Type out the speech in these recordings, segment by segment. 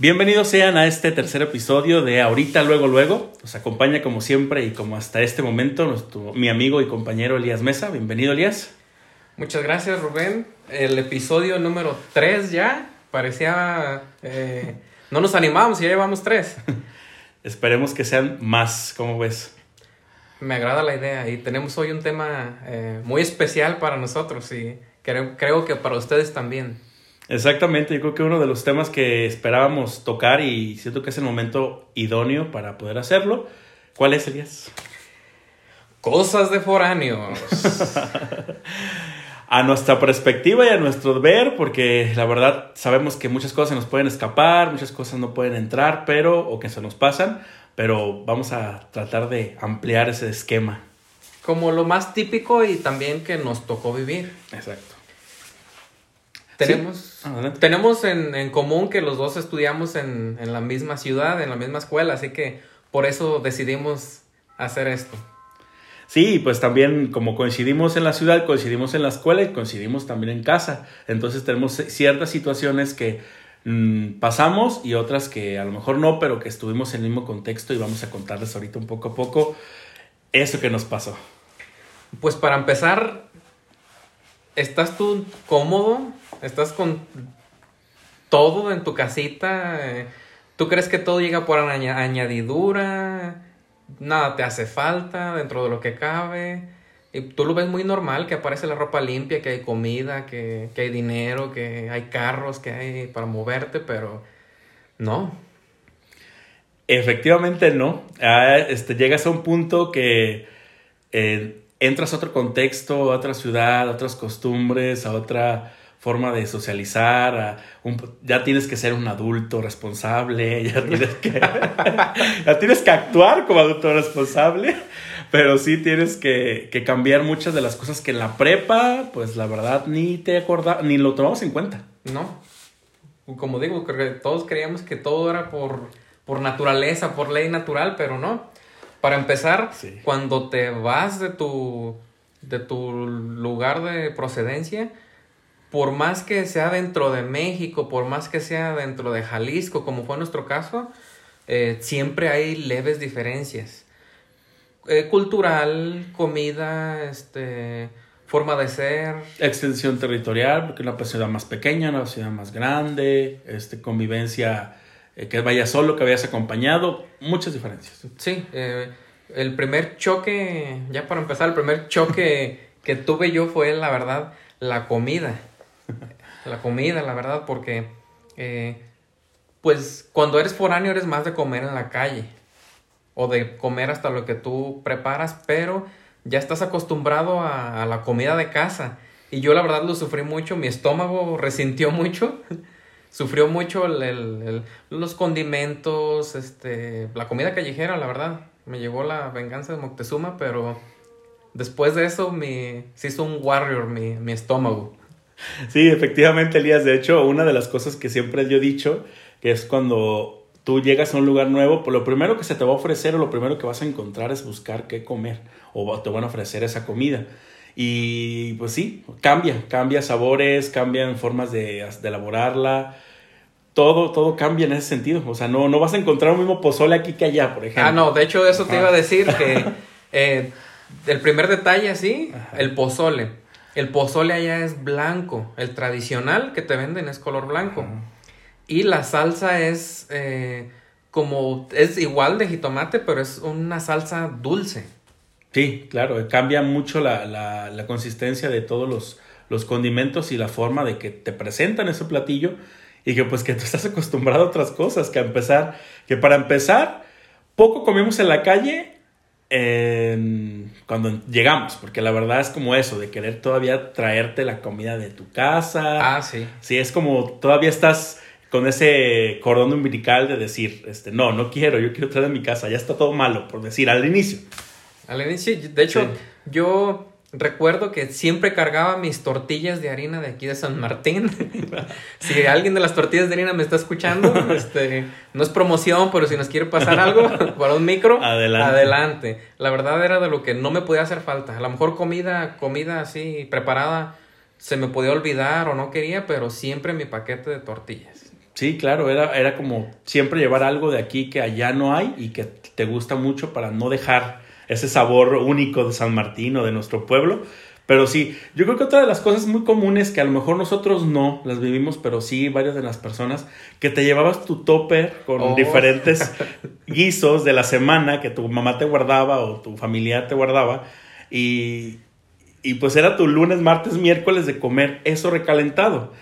Bienvenidos sean a este tercer episodio de Ahorita, Luego, Luego. Nos acompaña como siempre y como hasta este momento nuestro, mi amigo y compañero Elías Mesa. Bienvenido, Elías. Muchas gracias, Rubén. El episodio número 3 ya. Parecía... Eh, no nos animamos, ya llevamos 3. Esperemos que sean más, ¿cómo ves? Me agrada la idea y tenemos hoy un tema eh, muy especial para nosotros y creo, creo que para ustedes también. Exactamente, yo creo que uno de los temas que esperábamos tocar y siento que es el momento idóneo para poder hacerlo. ¿Cuál es, Elías? Cosas de foráneos. a nuestra perspectiva y a nuestro ver, porque la verdad sabemos que muchas cosas se nos pueden escapar, muchas cosas no pueden entrar, pero o que se nos pasan, pero vamos a tratar de ampliar ese esquema. Como lo más típico y también que nos tocó vivir. Exacto. Tenemos, tenemos en, en, común que los dos estudiamos en, en, la misma ciudad, en la misma escuela, así que por eso decidimos hacer esto. Sí, pues también como coincidimos en la ciudad, coincidimos en la escuela y coincidimos también en casa. Entonces tenemos ciertas situaciones que mmm, pasamos y otras que a lo mejor no, pero que estuvimos en el mismo contexto y vamos a contarles ahorita un poco a poco eso que nos pasó. Pues para empezar, ¿estás tú cómodo estás con todo en tu casita. Eh, ¿Tú crees que todo llega por añadidura? Nada te hace falta dentro de lo que cabe. Y tú lo ves muy normal, que aparece la ropa limpia, que hay comida, que, que hay dinero, que hay carros, que hay para moverte, pero no. Efectivamente no. Ah, este, llegas a un punto que eh, entras a otro contexto, a otra ciudad, a otras costumbres, a otra forma de socializar, ya tienes que ser un adulto responsable, ya tienes que, ya tienes que actuar como adulto responsable, pero sí tienes que, que, cambiar muchas de las cosas que en la prepa, pues la verdad ni te acordás, ni lo tomamos en cuenta. No, como digo, todos creíamos que todo era por, por naturaleza, por ley natural, pero no. Para empezar, cuando te vas de tu, de tu lugar de procedencia, por más que sea dentro de México, por más que sea dentro de Jalisco, como fue nuestro caso, eh, siempre hay leves diferencias. Eh, cultural, comida, este, forma de ser. Extensión territorial, porque una ciudad más pequeña, una ciudad más grande, este, convivencia, eh, que vayas solo, que vayas acompañado, muchas diferencias. Sí, el primer choque, ya para empezar, el primer choque que tuve yo fue, la verdad, la comida la comida, la verdad, porque eh, pues cuando eres foráneo eres más de comer en la calle o de comer hasta lo que tú preparas, pero ya estás acostumbrado a, la comida de casa. Y yo la verdad lo sufrí mucho, mi estómago resintió mucho, sufrió mucho los condimentos, este, la comida callejera, la verdad. Me llegó la venganza de Moctezuma, pero después de eso me, se hizo un warrior mi, mi estómago. Sí, efectivamente, Elías. De hecho, una de las cosas que siempre yo he dicho, que es cuando tú llegas a un lugar nuevo, pues lo primero que se te va a ofrecer o lo primero que vas a encontrar es buscar qué comer o te van a ofrecer esa comida. Y pues sí, cambia, cambia sabores, cambian formas de, de elaborarla. Todo, todo cambia en ese sentido. O sea, no, no vas a encontrar un mismo pozole aquí que allá, por ejemplo. Ah, no, de hecho eso te iba a decir que eh, el primer detalle así, el pozole el pozole allá es blanco. El tradicional que te venden es color blanco. Y la salsa es eh, como. Es igual de jitomate, pero es una salsa dulce. Sí, claro. Cambia mucho la, la, la consistencia de todos los, los, condimentos y la forma de que te presentan ese platillo. Y que pues que tú estás acostumbrado a otras cosas. Que a empezar. Que para empezar, poco comimos en la calle cuando llegamos, porque la verdad es como eso, de querer todavía traerte la comida de tu casa. Ah, sí. Sí, es como todavía estás con ese cordón umbilical de decir, este, no, no quiero, yo quiero traer de mi casa, ya está todo malo, por decir, al inicio. Al inicio, de hecho, yo recuerdo que siempre cargaba mis tortillas de harina de aquí de San Martín. si alguien de las tortillas de harina me está escuchando, este, no es promoción, pero si nos quiere pasar algo para un micro, adelante. adelante. La verdad era de lo que no me podía hacer falta. A lo mejor comida, comida así preparada se me podía olvidar o no quería, pero siempre mi paquete de tortillas. Sí, claro, era, era como siempre llevar algo de aquí que allá no hay y que te gusta mucho para no dejar ese sabor único de San Martín o de nuestro pueblo. Pero sí, yo creo que otra de las cosas muy comunes que a lo mejor nosotros no las vivimos, pero sí varias de las personas, que te llevabas tu topper con Oh. diferentes guisos de la semana que tu mamá te guardaba o tu familiar te guardaba y, y pues era tu lunes, martes, miércoles de comer eso recalentado.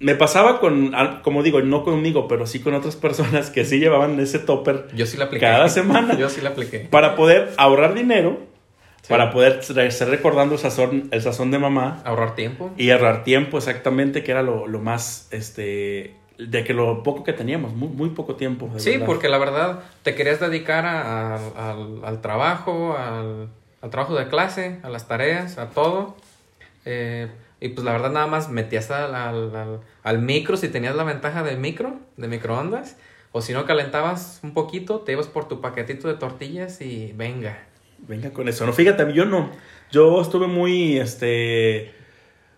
Me pasaba con, como digo, no conmigo, pero sí con otras personas que sí llevaban ese topper Yo sí la apliqué. cada semana Yo sí la apliqué. para poder ahorrar dinero, Sí. para poder estar recordando el sazón, el sazón de mamá Ahorrar tiempo. y ahorrar tiempo exactamente, que era lo, lo más, este, de que lo poco que teníamos, muy, muy poco tiempo. Sí, verdad. porque la verdad te querías dedicar a- a- al, al trabajo, al, al trabajo de clase, a las tareas, a todo. Eh, y pues la verdad nada más metías al, al, al- micro si tenías la ventaja del micro, de microondas. O si no calentabas un poquito, te ibas por tu paquetito de tortillas y venga. Venga con eso. No, fíjate, yo no. Yo estuve muy, este,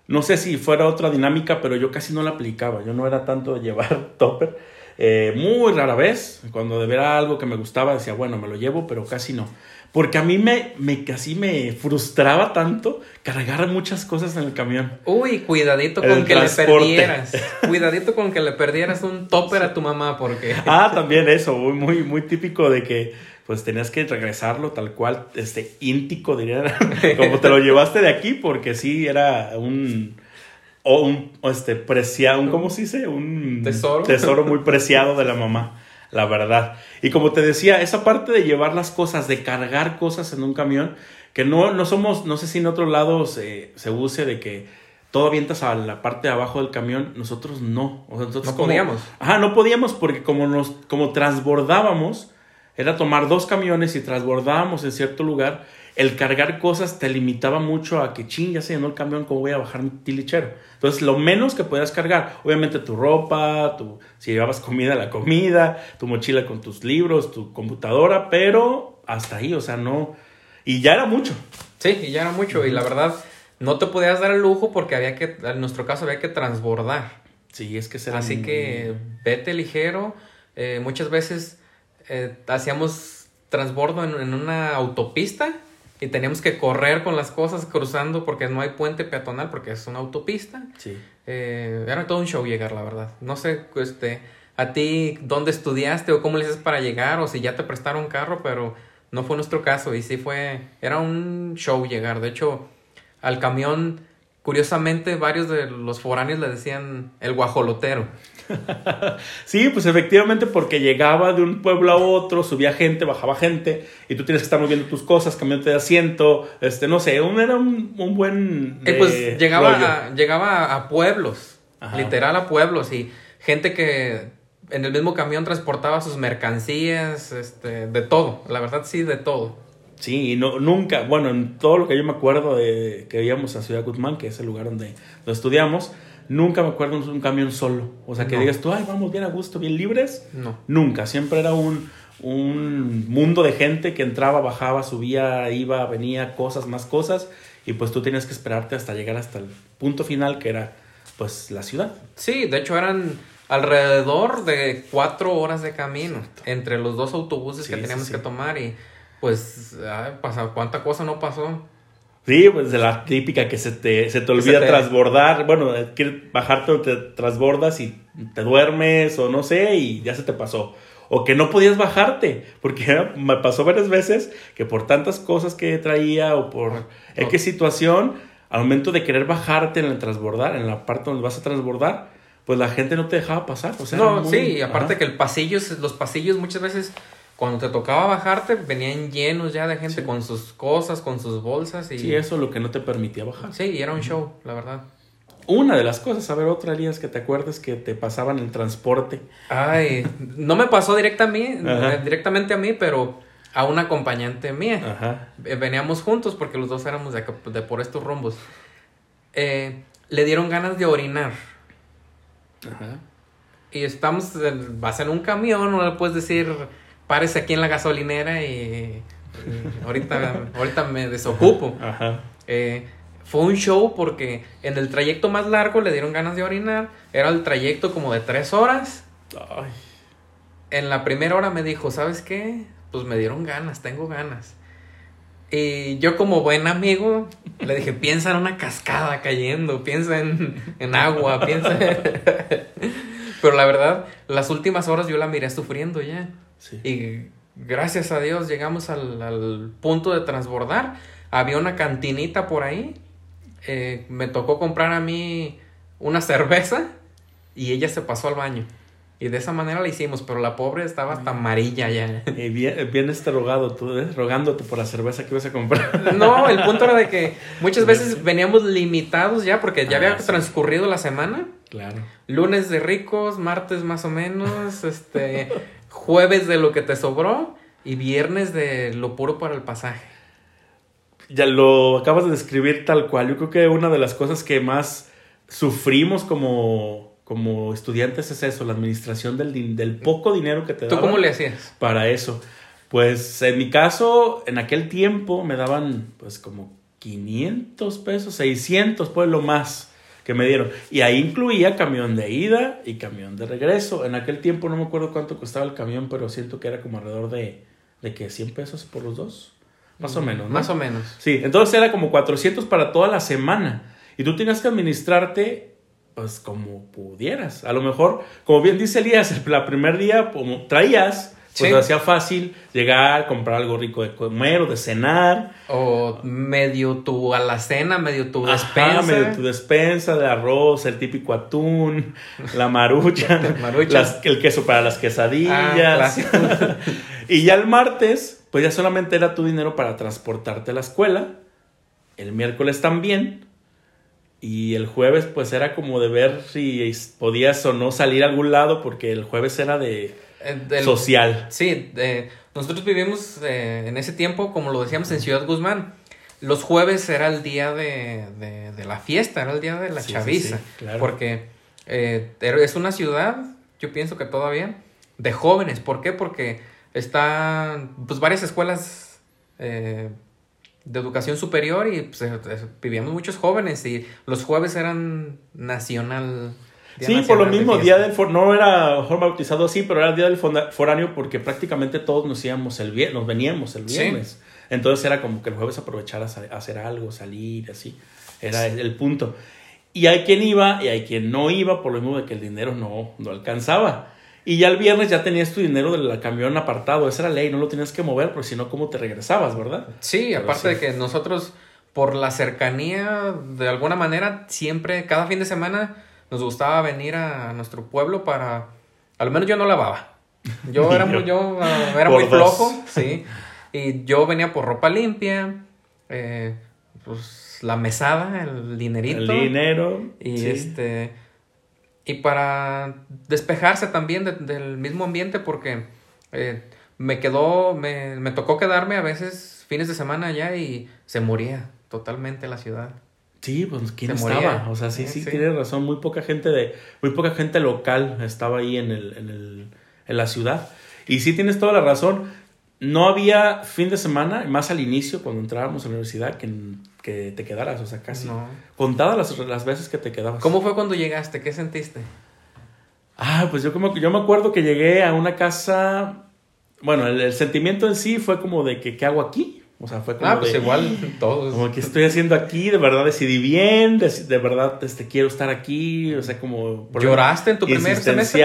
no sé si fuera otra dinámica, pero yo casi no la aplicaba. Yo no era tanto de llevar topper. Eh, muy rara vez, cuando de ver algo que me gustaba, decía, bueno, me lo llevo, pero casi no. Porque a mí me, me casi me frustraba tanto cargar muchas cosas en el camión. Uy, cuidadito El con que transporte. le perdieras. Cuidadito con que le perdieras un topper a tu mamá porque... Ah, también eso, muy, muy, muy típico de que pues tenías que regresarlo tal cual, este, íntico, diría, como te lo llevaste de aquí, porque sí era un, o un, o este, preciado, un, ¿cómo se dice? Un Tesoro. tesoro muy preciado de la mamá, la verdad. Y como te decía, esa parte de llevar las cosas, de cargar cosas en un camión, que no, no somos, no sé si en otros lados eh, se use de que todo avientas a la parte de abajo del camión, nosotros no. O sea, nosotros No como- podíamos. Ajá, no podíamos porque como nos como transbordábamos, era tomar dos camiones y transbordábamos en cierto lugar, el cargar cosas te limitaba mucho a que ching, ya se llenó el camión, ¿cómo voy a bajar mi tilichero? Entonces, lo menos que podías cargar, obviamente tu ropa, tu, si llevabas comida, la comida, tu mochila con tus libros, tu computadora, pero hasta ahí, o sea, no. Y ya era mucho. Sí, y ya era mucho. Y la verdad, no te podías dar el lujo porque había que, en nuestro caso, había que transbordar. Sí, es que será Así que vete ligero. Eh, muchas veces eh, hacíamos transbordo en, en una autopista y teníamos que correr con las cosas cruzando porque no hay puente peatonal porque es una autopista. Sí. Eh, era todo un show llegar, la verdad. No sé, este, a ti dónde estudiaste o cómo le haces para llegar o si ya te prestaron carro, pero no fue nuestro caso y sí fue, era un show llegar. De hecho, al camión, curiosamente, varios de los foráneos le decían el guajolotero. Sí, pues efectivamente porque llegaba de un pueblo a otro, subía gente, bajaba gente, y tú tienes que estar moviendo tus cosas, cambiándote de asiento, este, no sé, un, era un, un buen... Eh, eh, pues llegaba, rollo. a, llegaba a pueblos, Ajá. literal a pueblos y gente que en el mismo camión transportaba sus mercancías, este, de todo, la verdad sí, de todo. Sí, y no, nunca, bueno, en todo lo que yo me acuerdo de que íbamos a Ciudad Guzmán, que es el lugar donde, donde estudiamos, nunca me acuerdo de un camión solo. O sea, que No. digas tú, ay, vamos bien a gusto, bien libres. No. Nunca, siempre era un, un mundo de gente que entraba, bajaba, subía, iba, venía, cosas, más cosas, y pues tú tenías que esperarte hasta llegar hasta el punto final, que era pues la ciudad. Sí, de hecho eran alrededor de cuatro horas de camino entre los dos autobuses Sí, que sí, teníamos sí. que tomar y pues ay, pasa, cuánta cosa no pasó. Sí, pues de la típica que se te, se te olvida te- transbordar. Bueno, eh, quieres bajarte o te transbordas y te duermes o no sé y ya se te pasó. O que no podías bajarte, porque me pasó varias veces que por tantas cosas que traía o por X situación, al momento de querer bajarte en el transbordar, en la parte donde vas a transbordar, pues la gente no te dejaba pasar. O sea, no, muy- sí, aparte Ajá. que el pasillo, los pasillos muchas veces cuando te tocaba bajarte venían llenos ya de gente Sí. con sus cosas, con sus bolsas y Sí, eso es lo que no te permitía bajar. Sí, y era un show, la verdad. Una de las cosas, a ver, otra, Elías, que te acuerdes que te pasaban en transporte. Ay, no me pasó directa a mí, Ajá. eh, directamente a mí, pero a una acompañante mía. Ajá. Eh, Veníamos juntos porque los dos éramos de, de por estos rumbos. Eh, le dieron ganas de orinar. Ajá. Y estamos, vas en un camión, no le puedes decir, párese aquí en la gasolinera y, y ahorita, ahorita me desocupo. Ajá. Eh, fue un show porque en el trayecto más largo le dieron ganas de orinar. Era el trayecto como de tres horas. Ay. En la primera hora me dijo, ¿sabes qué? Pues me dieron ganas, tengo ganas. Y yo como buen amigo le dije, piensa en una cascada cayendo, piensa en, en agua, piensa... Pero la verdad, las últimas horas yo la miré sufriendo ya. Sí. Y gracias a Dios llegamos al, al punto de transbordar. Había una cantinita por ahí. Eh, me tocó comprar a mí una cerveza y ella se pasó al baño. Y de esa manera la hicimos, pero la pobre estaba hasta amarilla ya. Y bien, vienes rogado, tú, ¿eh? rogándote por la cerveza que ibas a comprar. No, el punto era de que muchas veces veníamos limitados ya porque ya Ah, había sí. transcurrido la semana. Claro. Lunes de ricos, martes más o menos, este, jueves de lo que te sobró y viernes de lo puro para el pasaje. Ya lo acabas de describir tal cual. Yo creo que una de las cosas que más sufrimos como, como estudiantes es eso, la administración del, del poco dinero que te ¿Tú daban cómo le hacías? para eso. Pues en mi caso, en aquel tiempo me daban pues como 500 pesos, 600 pues lo más que me dieron. Y ahí incluía camión de ida y camión de regreso. En aquel tiempo no me acuerdo cuánto costaba el camión, pero siento que era como alrededor de, de que 100 pesos por los dos. Más o menos, ¿no? Más o menos. Sí, entonces era como 400 para toda la semana. Y tú tenías que administrarte, pues como pudieras. A lo mejor, como bien dice Elías, el primer día, como traías, pues Sí. hacía fácil llegar, comprar algo rico de comer o de cenar. O medio tu alacena, medio tu Ajá, despensa. medio tu despensa de arroz, el típico atún, la marucha, las- el queso para las Ah, quesadillas. clásico. y ya el martes, pues ya solamente era tu dinero para transportarte a la escuela. El miércoles también. Y el jueves, pues era como de ver si podías o no salir a algún lado, porque el jueves era de Eh, del- social. Sí, eh, nosotros vivimos eh, en ese tiempo, como lo decíamos, en Ciudad Guzmán. Los jueves era el día de, de- de la fiesta, era el día de la Sí, chaviza. sí, claro. Porque eh, es una ciudad, yo pienso que todavía, de jóvenes. ¿Por qué? Porque están pues, varias escuelas de educación superior y pues, vivíamos muchos jóvenes y los jueves eran nacional. Sí, por lo mismo, día del for- no era bautizado así, pero era el día del foráneo porque prácticamente todos nos íbamos el viernes, nos veníamos el Sí. viernes. Entonces era como que el jueves aprovechar a, hacer algo, salir, así. Era el, el punto. Y hay quien iba y hay quien no iba por lo mismo de que el dinero no, no alcanzaba. Y ya el viernes ya tenías tu dinero del camión apartado, esa era ley, no lo tenías que mover, porque si no, ¿cómo te regresabas, verdad? Sí, Pero aparte sí. de que nosotros, por la cercanía, de alguna manera, siempre, cada fin de semana, nos gustaba venir a nuestro pueblo para. Al menos yo no lavaba. Yo era muy, yo, ah, era muy flojo, sí. Y yo venía por ropa limpia, eh, pues la mesada, el dinerito. El dinero. Y sí. este. Y para despejarse también de- del mismo ambiente, porque eh, me quedó, me, me tocó quedarme a veces fines de semana allá y se moría totalmente la ciudad. Sí, pues quién Se estaba. moría. O sea, sí, sí, Sí, tienes razón. Muy poca gente de, muy poca gente local estaba ahí en el, en el, en la ciudad. Y sí tienes toda la razón. No había fin de semana, más al inicio, cuando entrábamos a la universidad, que, que te quedaras, o sea, casi. No. Contadas las, las veces que te quedabas. ¿Cómo fue cuando llegaste? ¿Qué sentiste? Ah, pues yo como yo me acuerdo que llegué a una casa. Bueno, el, el sentimiento en sí fue como de que, ¿qué hago aquí? O sea, fue como Ah, pues de, igual todos. Como que estoy haciendo aquí, de verdad decidí bien, de, de verdad este, quiero estar aquí, o sea, como... ¿Lloraste en tu primer semestre?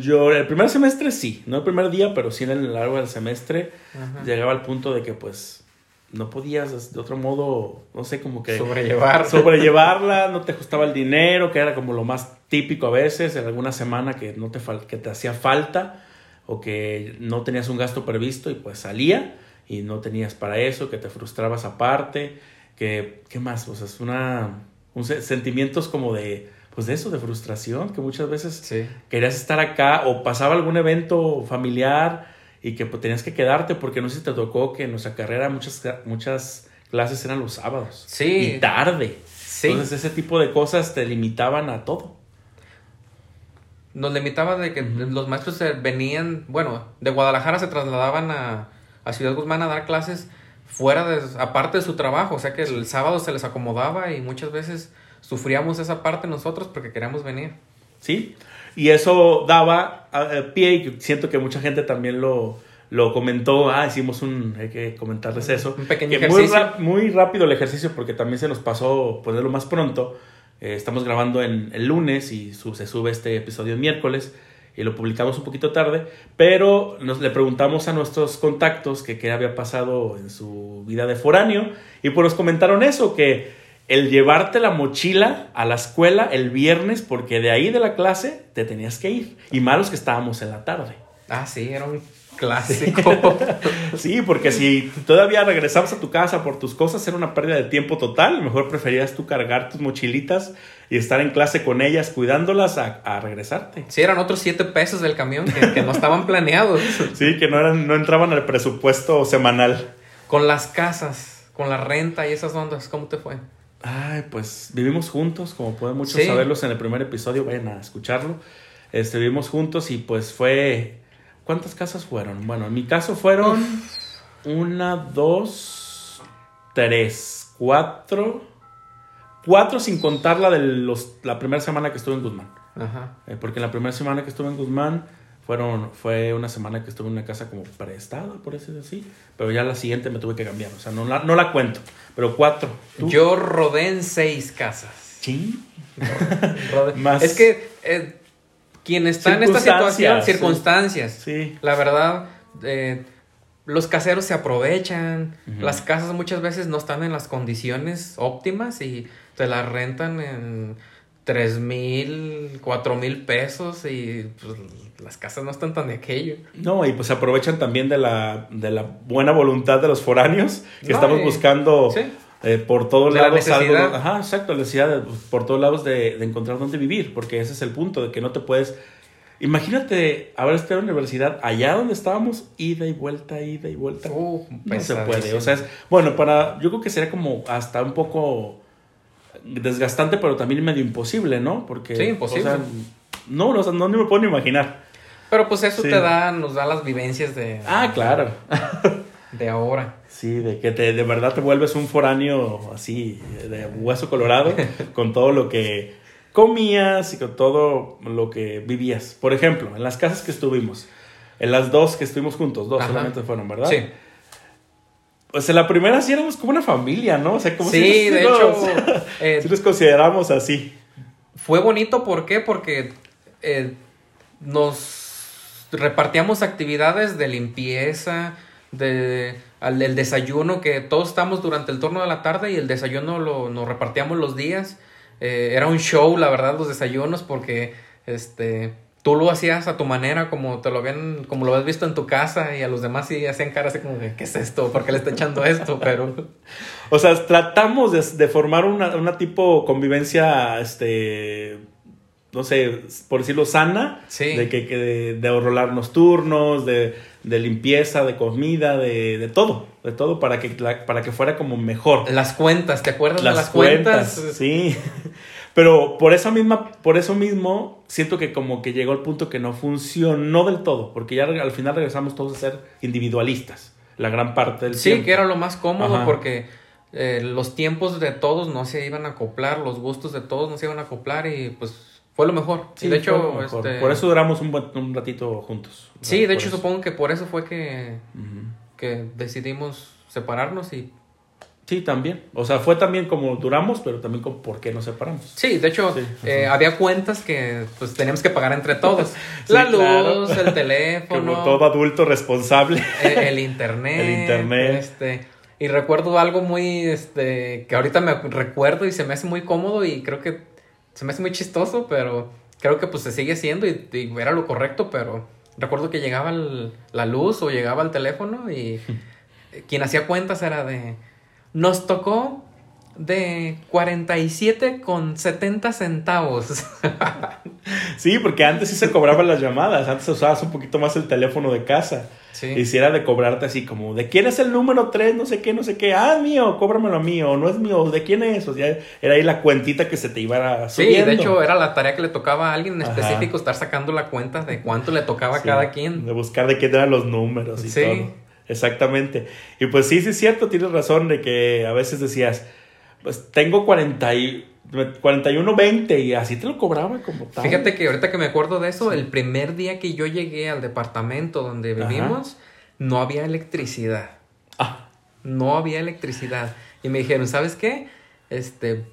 Yo, el primer semestre sí, no el primer día, pero sí en el largo del semestre Ajá. llegaba al punto de que pues no podías de otro modo, no sé, como que Sobrellevar. sobrellevarla, no te ajustaba el dinero, que era como lo más típico a veces, en alguna semana que no te que te hacía falta o que no tenías un gasto previsto y pues salía y no tenías para eso, que te frustrabas aparte, que qué más, o sea, es una un se- sentimientos como de pues de eso, de frustración, que muchas veces Sí. querías estar acá o pasaba algún evento familiar y que pues, tenías que quedarte porque no sé si te tocó que en nuestra carrera muchas, muchas clases eran los sábados Sí. y tarde. Sí. Entonces ese tipo de cosas te limitaban a todo. Nos limitaba de que los maestros venían, bueno, de Guadalajara se trasladaban a, a Ciudad Guzmán a dar clases fuera de, aparte de su trabajo, o sea que el sábado se les acomodaba y muchas veces sufríamos esa parte nosotros porque queríamos venir. Sí, y eso daba pie y siento que mucha gente también lo, lo comentó, ah, hicimos un, hay que comentarles eso. Un pequeño Que ejercicio. Muy, muy rápido el ejercicio porque también se nos pasó ponerlo más pronto. Eh, estamos grabando en el lunes y se sube este episodio el miércoles y lo publicamos un poquito tarde, pero nos le preguntamos a nuestros contactos que qué había pasado en su vida de foráneo y pues nos comentaron eso, que el llevarte la mochila a la escuela el viernes porque de ahí de la clase te tenías que ir y malos que estábamos en la tarde. Ah, sí, era un clásico. Sí, porque si todavía regresabas a tu casa por tus cosas era una pérdida de tiempo total. Mejor preferías tú cargar tus mochilitas y estar en clase con ellas cuidándolas a, a regresarte. sí, eran otros siete pesos del camión que, que no estaban planeados. Sí, que no, eran, no entraban al presupuesto semanal. Con las casas, con la renta y esas ondas, ¿cómo te fue? Ay, pues vivimos juntos, como pueden muchos Sí. saberlos en el primer episodio, vayan a escucharlo. Este, vivimos juntos y pues fue... ¿Cuántas casas fueron? Bueno, en mi caso fueron una, dos, tres, cuatro... Cuatro sin contar la de los, la primera semana que estuve en Guzmán. Ajá. Eh, porque la primera semana que estuve en Guzmán fueron, fue una semana que estuve en una casa como prestada, por decirlo así. Pero ya la siguiente me tuve que cambiar. O sea, no la, no la cuento. Pero cuatro. ¿Tú? Yo rodé en seis casas. Sí. Rodé- Más- Es que eh, quien está en esta situación, Circunstancias, Sí. la verdad, eh, los caseros se aprovechan, las casas muchas veces no están en las condiciones óptimas y te las rentan en tres mil, cuatro mil pesos y pues, las casas no están tan de aquello. No, y pues se aprovechan también de la, de la buena voluntad de los foráneos que No, estamos buscando sí. Eh, por todos la lados algo. Ajá, exacto, la necesidad de- por todos lados de, de encontrar dónde vivir, porque ese es el punto, de que no te puedes. Imagínate haber estado en la universidad allá donde estábamos, ida y vuelta, ida y vuelta. Uh, No se puede. O sea, es, bueno, para, yo creo que sería como hasta un poco desgastante, pero también medio imposible, ¿no? Porque, Sí, imposible. o sea, no, o sea, no ni me puedo ni imaginar. Pero pues eso Sí. te da, nos da las vivencias de, Ah, claro. de ahora. Sí, de que te, de verdad te vuelves un foráneo así, de hueso colorado, con todo lo que comías y con todo lo que vivías. Por ejemplo, en las casas que estuvimos, en las dos que estuvimos juntos, dos Ajá. solamente fueron, ¿verdad? Sí. Pues en la primera sí éramos como una familia, ¿no? O sea, como Sí, si de nos- hecho, eh, sí nos consideramos así. Fue bonito, ¿por qué? Porque eh, nos repartíamos actividades de limpieza, de, al, del desayuno, que todos estamos durante el turno de la tarde y el desayuno lo, nos repartíamos los días. Eh, era un show, la verdad, los desayunos, porque este, tú lo hacías a tu manera, como te lo habían, como lo habías visto en tu casa, y a los demás sí hacían cara así como, de, ¿qué es esto? ¿Por qué le está echando esto? Pero O sea, tratamos de, de formar una, una tipo convivencia, este, no sé, por decirlo, sana. Sí. De que, que de, de rolarnos turnos, de, de limpieza, de comida, de, de todo. De todo para que, la- para que fuera como mejor. las cuentas, ¿te acuerdas de Las las cuentas, cuentas? sí. Pero por esa misma, por eso mismo, siento que como que llegó el punto que no funcionó del todo, porque ya al final regresamos todos a ser individualistas, la gran parte del Sí, tiempo. que era lo más cómodo Ajá. porque eh, los tiempos de todos no se iban a acoplar, los gustos de todos no se iban a acoplar y pues fue lo mejor. Sí, Y de hecho, este, por eso duramos un, buen- un ratito juntos. sí, de hecho eso. supongo que por eso fue que, Ujú. que decidimos separarnos y Sí, también. O sea, fue también como duramos, pero también como por qué nos separamos. sí, de hecho Sí, eh, había cuentas que pues teníamos que pagar entre todos. Sí, La luz, claro. el teléfono, Como todo adulto responsable. eh, el internet. El internet. Este, y recuerdo algo muy, este, que ahorita me recuerdo y se me hace muy cómodo y creo que se me hace muy chistoso, pero creo que pues se sigue haciendo y, y era lo correcto, pero recuerdo que llegaba el- la luz o llegaba el teléfono y quien hacía cuentas era de, nos tocó de 47 con 70 centavos. Sí, porque antes sí se cobraban las llamadas. Antes usabas un poquito más el teléfono de casa. Sí. Y si era de cobrarte así como, ¿de quién es el número 3? No sé qué, no sé qué. Ah, mío, cóbramelo mío. No es mío. ¿De quién es? O sea, era ahí la cuentita que se te iba Sí, subiendo. de hecho era la tarea que le tocaba a alguien en Ajá. específico estar sacando la cuenta de cuánto le tocaba a Sí, cada quien. De buscar de quién eran los números y Sí. todo. Exactamente. Y pues sí, sí es cierto, tienes razón de que a veces decías, pues tengo 40 y, 41, 20 y así te lo cobraban como tal. Fíjate que ahorita que me acuerdo de eso, el primer día que yo llegué al departamento donde vivimos, no había electricidad. Ah, No había electricidad. Y me dijeron, ¿sabes qué? Este,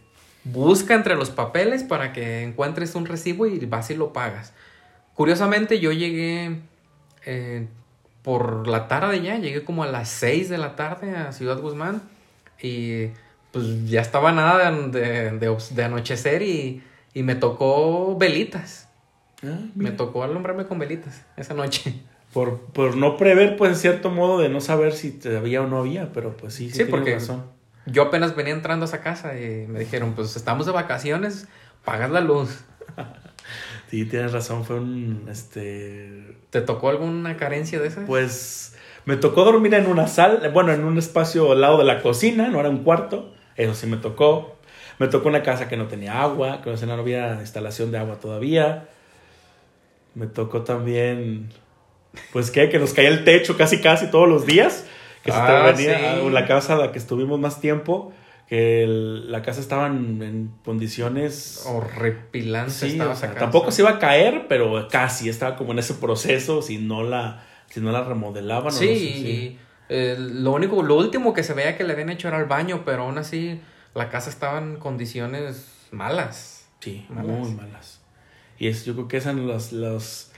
busca entre los papeles para que encuentres un recibo y vas y lo pagas. Curiosamente, yo llegué eh, por la tarde ya, llegué como a las 6 de la tarde a Ciudad Guzmán y pues ya estaba nada de, de- de anochecer y, y me tocó velitas. ah, Me tocó alumbrarme con velitas esa noche. por, por no prever, pues en cierto modo, de no saber si te había o no había, pero pues sí, sí, Sí, tienes porque- razón. Yo apenas venía entrando a esa casa y me dijeron, pues estamos de vacaciones, pagas la luz. Sí, tienes razón, fue un, este, ¿Te tocó alguna carencia de esas? Pues me tocó dormir en una sala, bueno, en un espacio al lado de la cocina, no era un cuarto, eso sí me tocó. Me tocó una casa que no tenía agua, que no había instalación de agua todavía. Me tocó también, pues qué, que nos caía el techo casi casi todos los días. Que se te Ah, venía sí. la casa a la que estuvimos más tiempo, que el- la casa estaba en, en condiciones... Horripilante Sí, estaba o sea, esa casa. tampoco se iba a caer, pero casi estaba como en ese proceso si no la, si no la remodelaban. Sí, no sé, y, eh, lo único, lo último que se veía que le habían hecho era el baño, pero aún así la casa estaba en condiciones malas. Sí, Malas. muy malas. Y es, yo creo que eran los, los...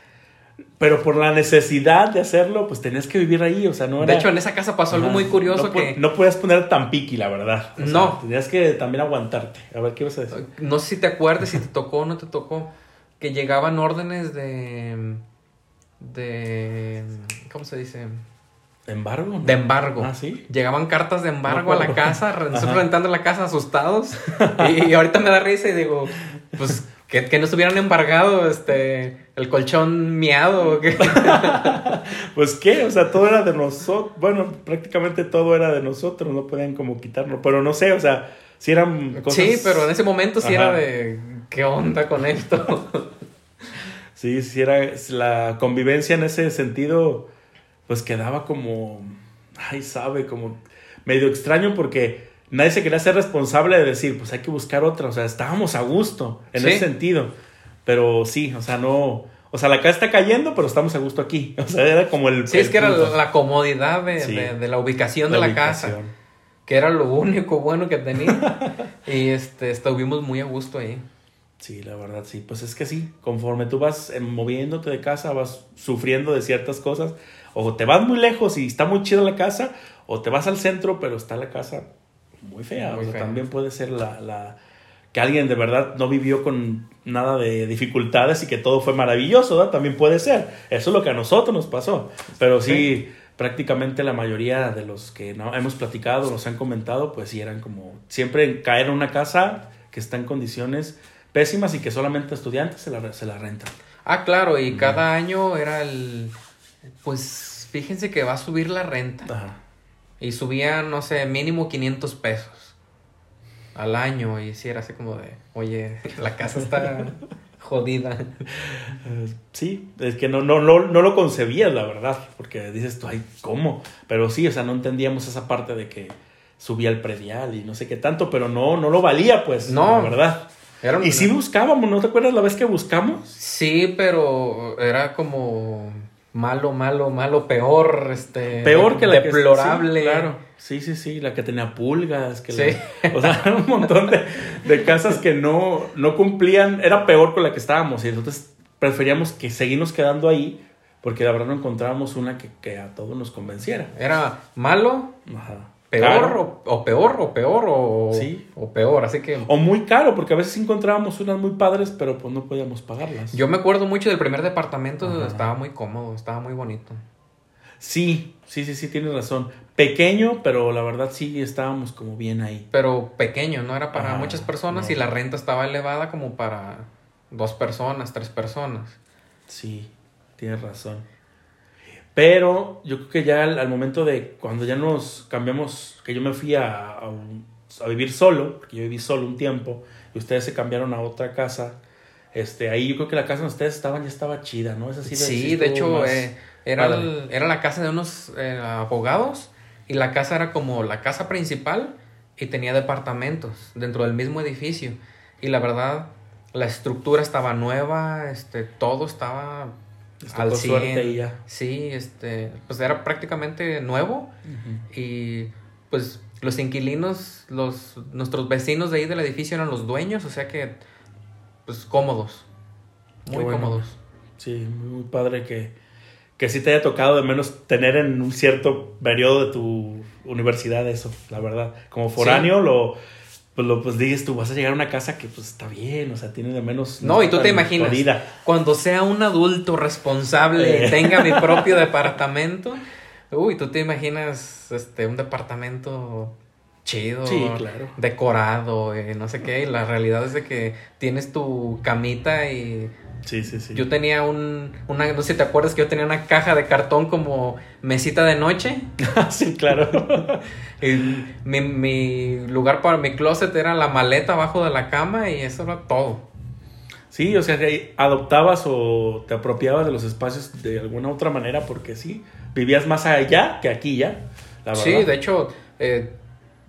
Pero por la necesidad de hacerlo, pues tenías que vivir ahí, o sea, no era... De hecho, en esa casa pasó algo muy curioso no, que No podías poner tan piqui, la verdad. O sea, No. Tenías que también aguantarte. A ver, ¿qué ibas a decir? no sé si te acuerdas, si te tocó o no te tocó, que llegaban órdenes de... de... ¿cómo se dice? ¿Embargo? no? De embargo. Ah, ¿sí? Llegaban cartas de embargo No a la casa, nosotros Ajá. rentando la casa asustados. y, y ahorita me da risa y digo, pues que, que nos hubieran embargado este el colchón miado. Pues qué, o sea, todo era de nosotros. Bueno, prácticamente todo era de nosotros, no podían como quitarlo. Pero no sé, o sea, si eran cosas. Sí, pero en ese momento sí Ajá. era de, ¿qué onda con esto? Sí, sí era la convivencia en ese sentido, pues quedaba como, ay, sabe, como medio extraño porque nadie se quería ser responsable de decir, pues hay que buscar otra, o sea, estábamos a gusto en Sí. ese sentido, pero sí, o sea, no, o sea, la casa está cayendo, pero estamos a gusto aquí, o sea, era como el... Sí, es que era la comodidad de, Sí. de- de la ubicación La de la ubicación. casa, que era lo único bueno que tenía. y este, estuvimos muy a gusto ahí. Sí, la verdad, sí. Pues es que sí, conforme tú vas eh, moviéndote de casa, vas sufriendo de ciertas cosas. O te vas muy lejos y está muy chida la casa, o te vas al centro, pero está la casa muy fea. Muy o sea, fea. también puede ser la, la que alguien de verdad no vivió con nada de dificultades y que todo fue maravilloso, ¿verdad? También puede ser. Eso es lo que a nosotros nos pasó. Pero sí, prácticamente la mayoría de los que no hemos platicado, nos han comentado, pues sí eran como siempre caer en una casa que está en condiciones pésimas y que solamente estudiantes se la, se la rentan. Ah, claro, y cada año era el... Pues fíjense que va a subir la renta. Ajá. Y subía, no sé, mínimo 500 pesos al año. Y si era así como de, oye, la casa está jodida. Eh, Sí, es que no, no, no, no lo concebías, la verdad, porque dices tú, ay, ¿cómo? Pero sí, o sea, no entendíamos esa parte de que subía el predial y no sé qué tanto, pero no, no lo valía, pues, No. la verdad. Era un- Y sí buscábamos, ¿no te acuerdas la vez que buscamos? Sí, pero era como malo, malo, malo, peor, este... Peor que la que Deplorable. sí, claro. Sí, sí, sí, la que tenía pulgas, que Sí. la- o sea, un montón de, de casas que no, no cumplían, era peor con la que estábamos y entonces preferíamos que seguirnos quedando ahí porque la verdad no encontrábamos una que, que a todos nos convenciera. Era malo, Ajá. Peor, o, o peor, o peor, o, Sí. o peor. Así que O muy caro, porque a veces encontrábamos unas muy padres, pero pues no podíamos pagarlas. yo me acuerdo mucho del primer departamento, Ajá. estaba muy cómodo, estaba muy bonito. Sí, sí, sí, sí, tienes razón. Pequeño, pero la verdad sí estábamos como bien ahí. Pero pequeño, no era para Ajá, muchas personas no. y la renta estaba elevada como para dos personas, tres personas. Sí, tienes razón. Pero yo creo que ya al, al momento de cuando ya nos cambiamos, que yo me fui a, a un- a vivir solo, porque yo viví solo un tiempo, y ustedes se cambiaron a otra casa, este, ahí yo creo que la casa donde ustedes estaban ya estaba chida, ¿no? Es así Sí, de hecho, eh, Era, el- era la casa de unos eh, abogados y la casa era como la casa principal y tenía departamentos dentro del mismo edificio. Y la verdad, la estructura estaba nueva, este, todo estaba Les al tocó 100. suerte y ya. Sí, este, pues era prácticamente nuevo y pues los inquilinos, los nuestros vecinos de ahí del edificio eran los dueños, o sea que pues cómodos. Muy bueno. cómodos. Sí, muy padre que, que sí te haya tocado de menos tener en un cierto periodo de tu universidad eso, la verdad. Como foráneo lo pues lo pues dices tú vas a llegar a una casa que pues está bien, o sea, tiene de menos No, y tú te imaginas, cuando sea un adulto responsable Eh. y tenga mi propio departamento, uy, tú te imaginas este un departamento chido, Sí, claro. decorado, eh, no sé qué, y la realidad es de que tienes tu camita y Sí, sí, sí. yo tenía un, una, no sé si te acuerdas que yo tenía una caja de cartón como mesita de noche. sí, claro. Y mi, mi lugar para mi closet era la maleta abajo de la cama y eso era todo. Sí, o sea, que adoptabas o te apropiabas de los espacios de alguna otra manera porque sí, vivías más allá que aquí ya, la. Sí, de hecho, eh,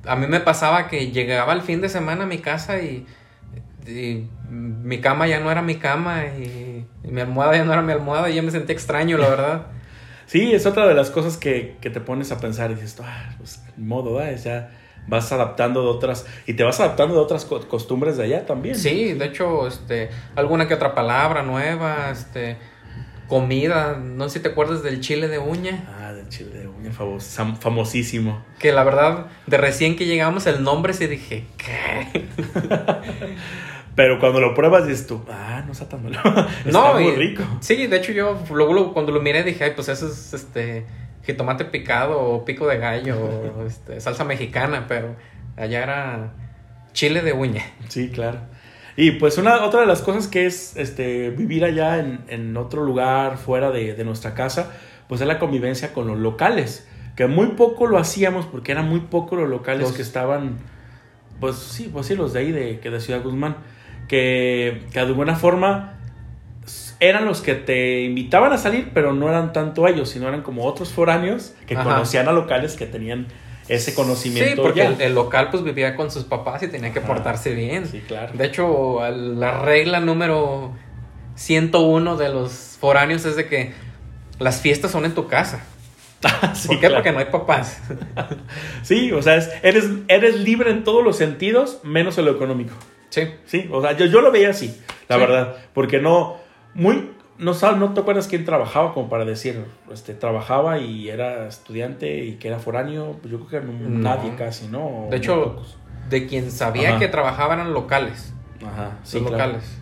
a mí me pasaba que llegaba el fin de semana a mi casa y, y mi cama ya no era mi cama y, y mi almohada ya no era mi almohada y yo me sentía extraño, la verdad. Sí, es otra de las cosas que, que te pones a pensar y dices, ah, pues modo, ¿verdad? ya vas adaptando de otras y te vas adaptando de otras co- costumbres de allá también. Sí, de hecho, este, alguna que otra palabra nueva, este, comida, no sé si te acuerdas del chile de uña, Ah, del chile de uña famo- sam- famosísimo. que la verdad, de recién que llegamos el nombre sí dije, ¿qué? Pero cuando lo pruebas dices tú, ah, no está tan malo. está muy y- rico. Sí, de hecho yo luego cuando lo miré dije, ay, pues eso es este jitomate picado o pico de gallo o este, salsa mexicana, pero allá era chile de uña. Sí, claro. Y pues una otra de las cosas que es este vivir allá en, en otro lugar fuera de, de nuestra casa, pues es la convivencia con los locales. Que muy poco lo hacíamos porque eran muy pocos los locales Los- que estaban, pues sí, pues sí, los de ahí de, que de Ciudad Guzmán. Que, que de alguna forma eran los que te invitaban a salir, pero no eran tanto ellos, sino eran como otros foráneos que Ajá. conocían a locales que tenían ese conocimiento. Sí, porque el, el local pues vivía con sus papás y tenía que Ajá. portarse bien. Sí, claro. De hecho, la regla número 101 de los foráneos es de que las fiestas son en tu casa. Sí, ¿Por qué? claro. Porque no hay papás. Sí, o sea, es- eres, eres libre en todos los sentidos, menos en lo económico. Sí. Sí, o sea, yo, yo lo veía así, la Sí. verdad, porque no, muy, no, no te acuerdas quién trabajaba como para decir, este, trabajaba y era estudiante y que era foráneo, pues yo creo que no- No. nadie casi, ¿no? De hecho, de quien sabía Ajá. que trabajaban eran locales. Ajá, sí, los claro. locales.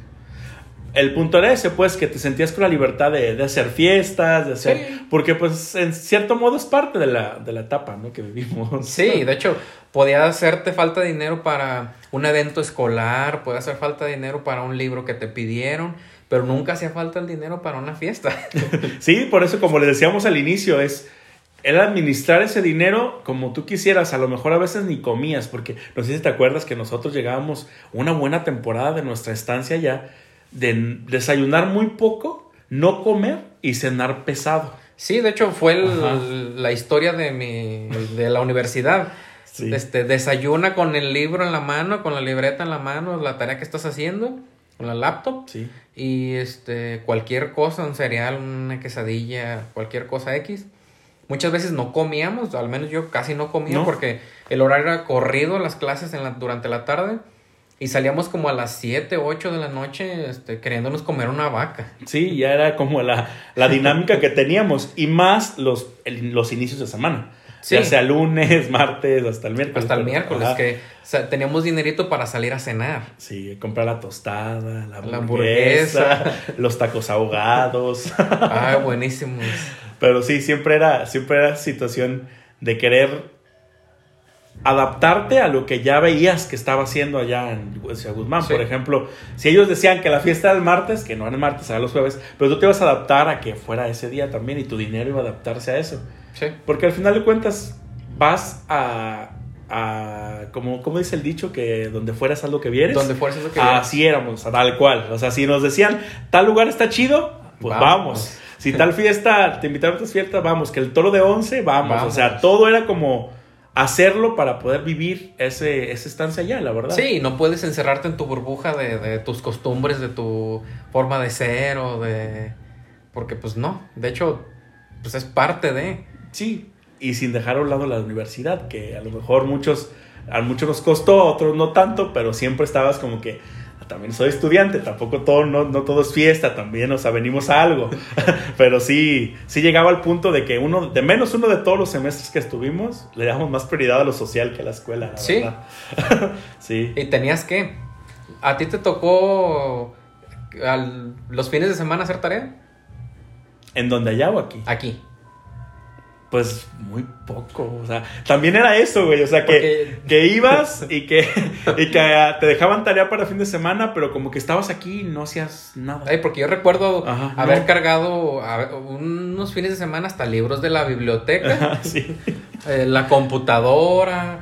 El punto era ese, pues, que te sentías con la libertad de, de hacer fiestas, de hacer... Sí. Porque, pues, en cierto modo es parte de la, de la etapa, ¿no? Que vivimos. Sí, de hecho, podía hacerte falta dinero para un evento escolar, puede hacer falta dinero para un libro que te pidieron, pero nunca hacía falta el dinero para una fiesta. Sí, por eso, como les decíamos al inicio, es el administrar ese dinero como tú quisieras. A lo mejor a veces ni comías, porque no sé si te acuerdas que nosotros llegábamos una buena temporada de nuestra estancia ya de desayunar muy poco, no comer y cenar pesado. Sí, de hecho, fue el- la historia de mi de la universidad. Sí. Este, desayuna con el libro en la mano, con la libreta en la mano, la tarea que estás haciendo, con la laptop. Sí. Y este, cualquier cosa, un cereal, una quesadilla, cualquier cosa X. Muchas veces no comíamos, al menos yo casi no comía No. porque el horario era corrido, las clases en la, durante la tarde. Y salíamos como a las 7, 8 de la noche este, queriéndonos comer una vaca. Sí, ya era como la, la dinámica que teníamos y más los, el- los inicios de semana. Sí. Ya sea lunes, martes, hasta el miércoles. Hasta el miércoles, ajá. que o sea, teníamos dinerito para salir a cenar. Sí, comprar la tostada, la La hamburguesa, los tacos ahogados. Ay, buenísimos. Pero sí, siempre era, siempre era situación de querer adaptarte a lo que ya veías que estaba haciendo allá en Guzmán. Sí. Por ejemplo, si ellos decían que la fiesta era el martes, que no era el martes, era los jueves, pero tú te ibas a adaptar a que fuera ese día también y tu dinero iba a adaptarse a eso. Sí. Porque al final de cuentas vas a, a como, como dice el dicho, que donde fueras haz lo que vieres. Donde fueras es lo que Así éramos, tal cual. O sea, si nos decían, tal lugar está chido, pues vamos. Vamos. Si tal fiesta, te invitaron a otras fiestas, vamos. Que el toro de once, vamos. Vamos. O sea, todo era como hacerlo para poder vivir ese, esa estancia allá, la verdad. Sí, no puedes encerrarte en tu burbuja de, de tus costumbres, de tu forma de ser o de... Porque pues no, de hecho, pues es parte de... Sí, y sin dejar a un lado la universidad, que a lo mejor muchos, a muchos nos costó, a otros no tanto, pero siempre estabas como que, "Ah, también soy estudiante, tampoco todo, no, no todo es fiesta, también, o sea, venimos a algo. pero sí, sí llegaba al punto de que uno, de menos uno de todos los semestres que estuvimos, le damos más prioridad a lo social que a la escuela, la Sí. verdad. sí. Y tenías que... ¿A ti te tocó al- los fines de semana hacer tarea? ¿En donde allá o aquí? Aquí. Pues muy poco, o sea, también era eso, güey, o sea, que, Porque- que ibas y que, y que ah, te dejaban tarea para fin de semana, pero como que estabas aquí y no hacías nada. Ay, porque yo recuerdo Ajá, haber no. cargado a- unos fines de semana hasta libros de la biblioteca, Ajá, sí. eh, la computadora,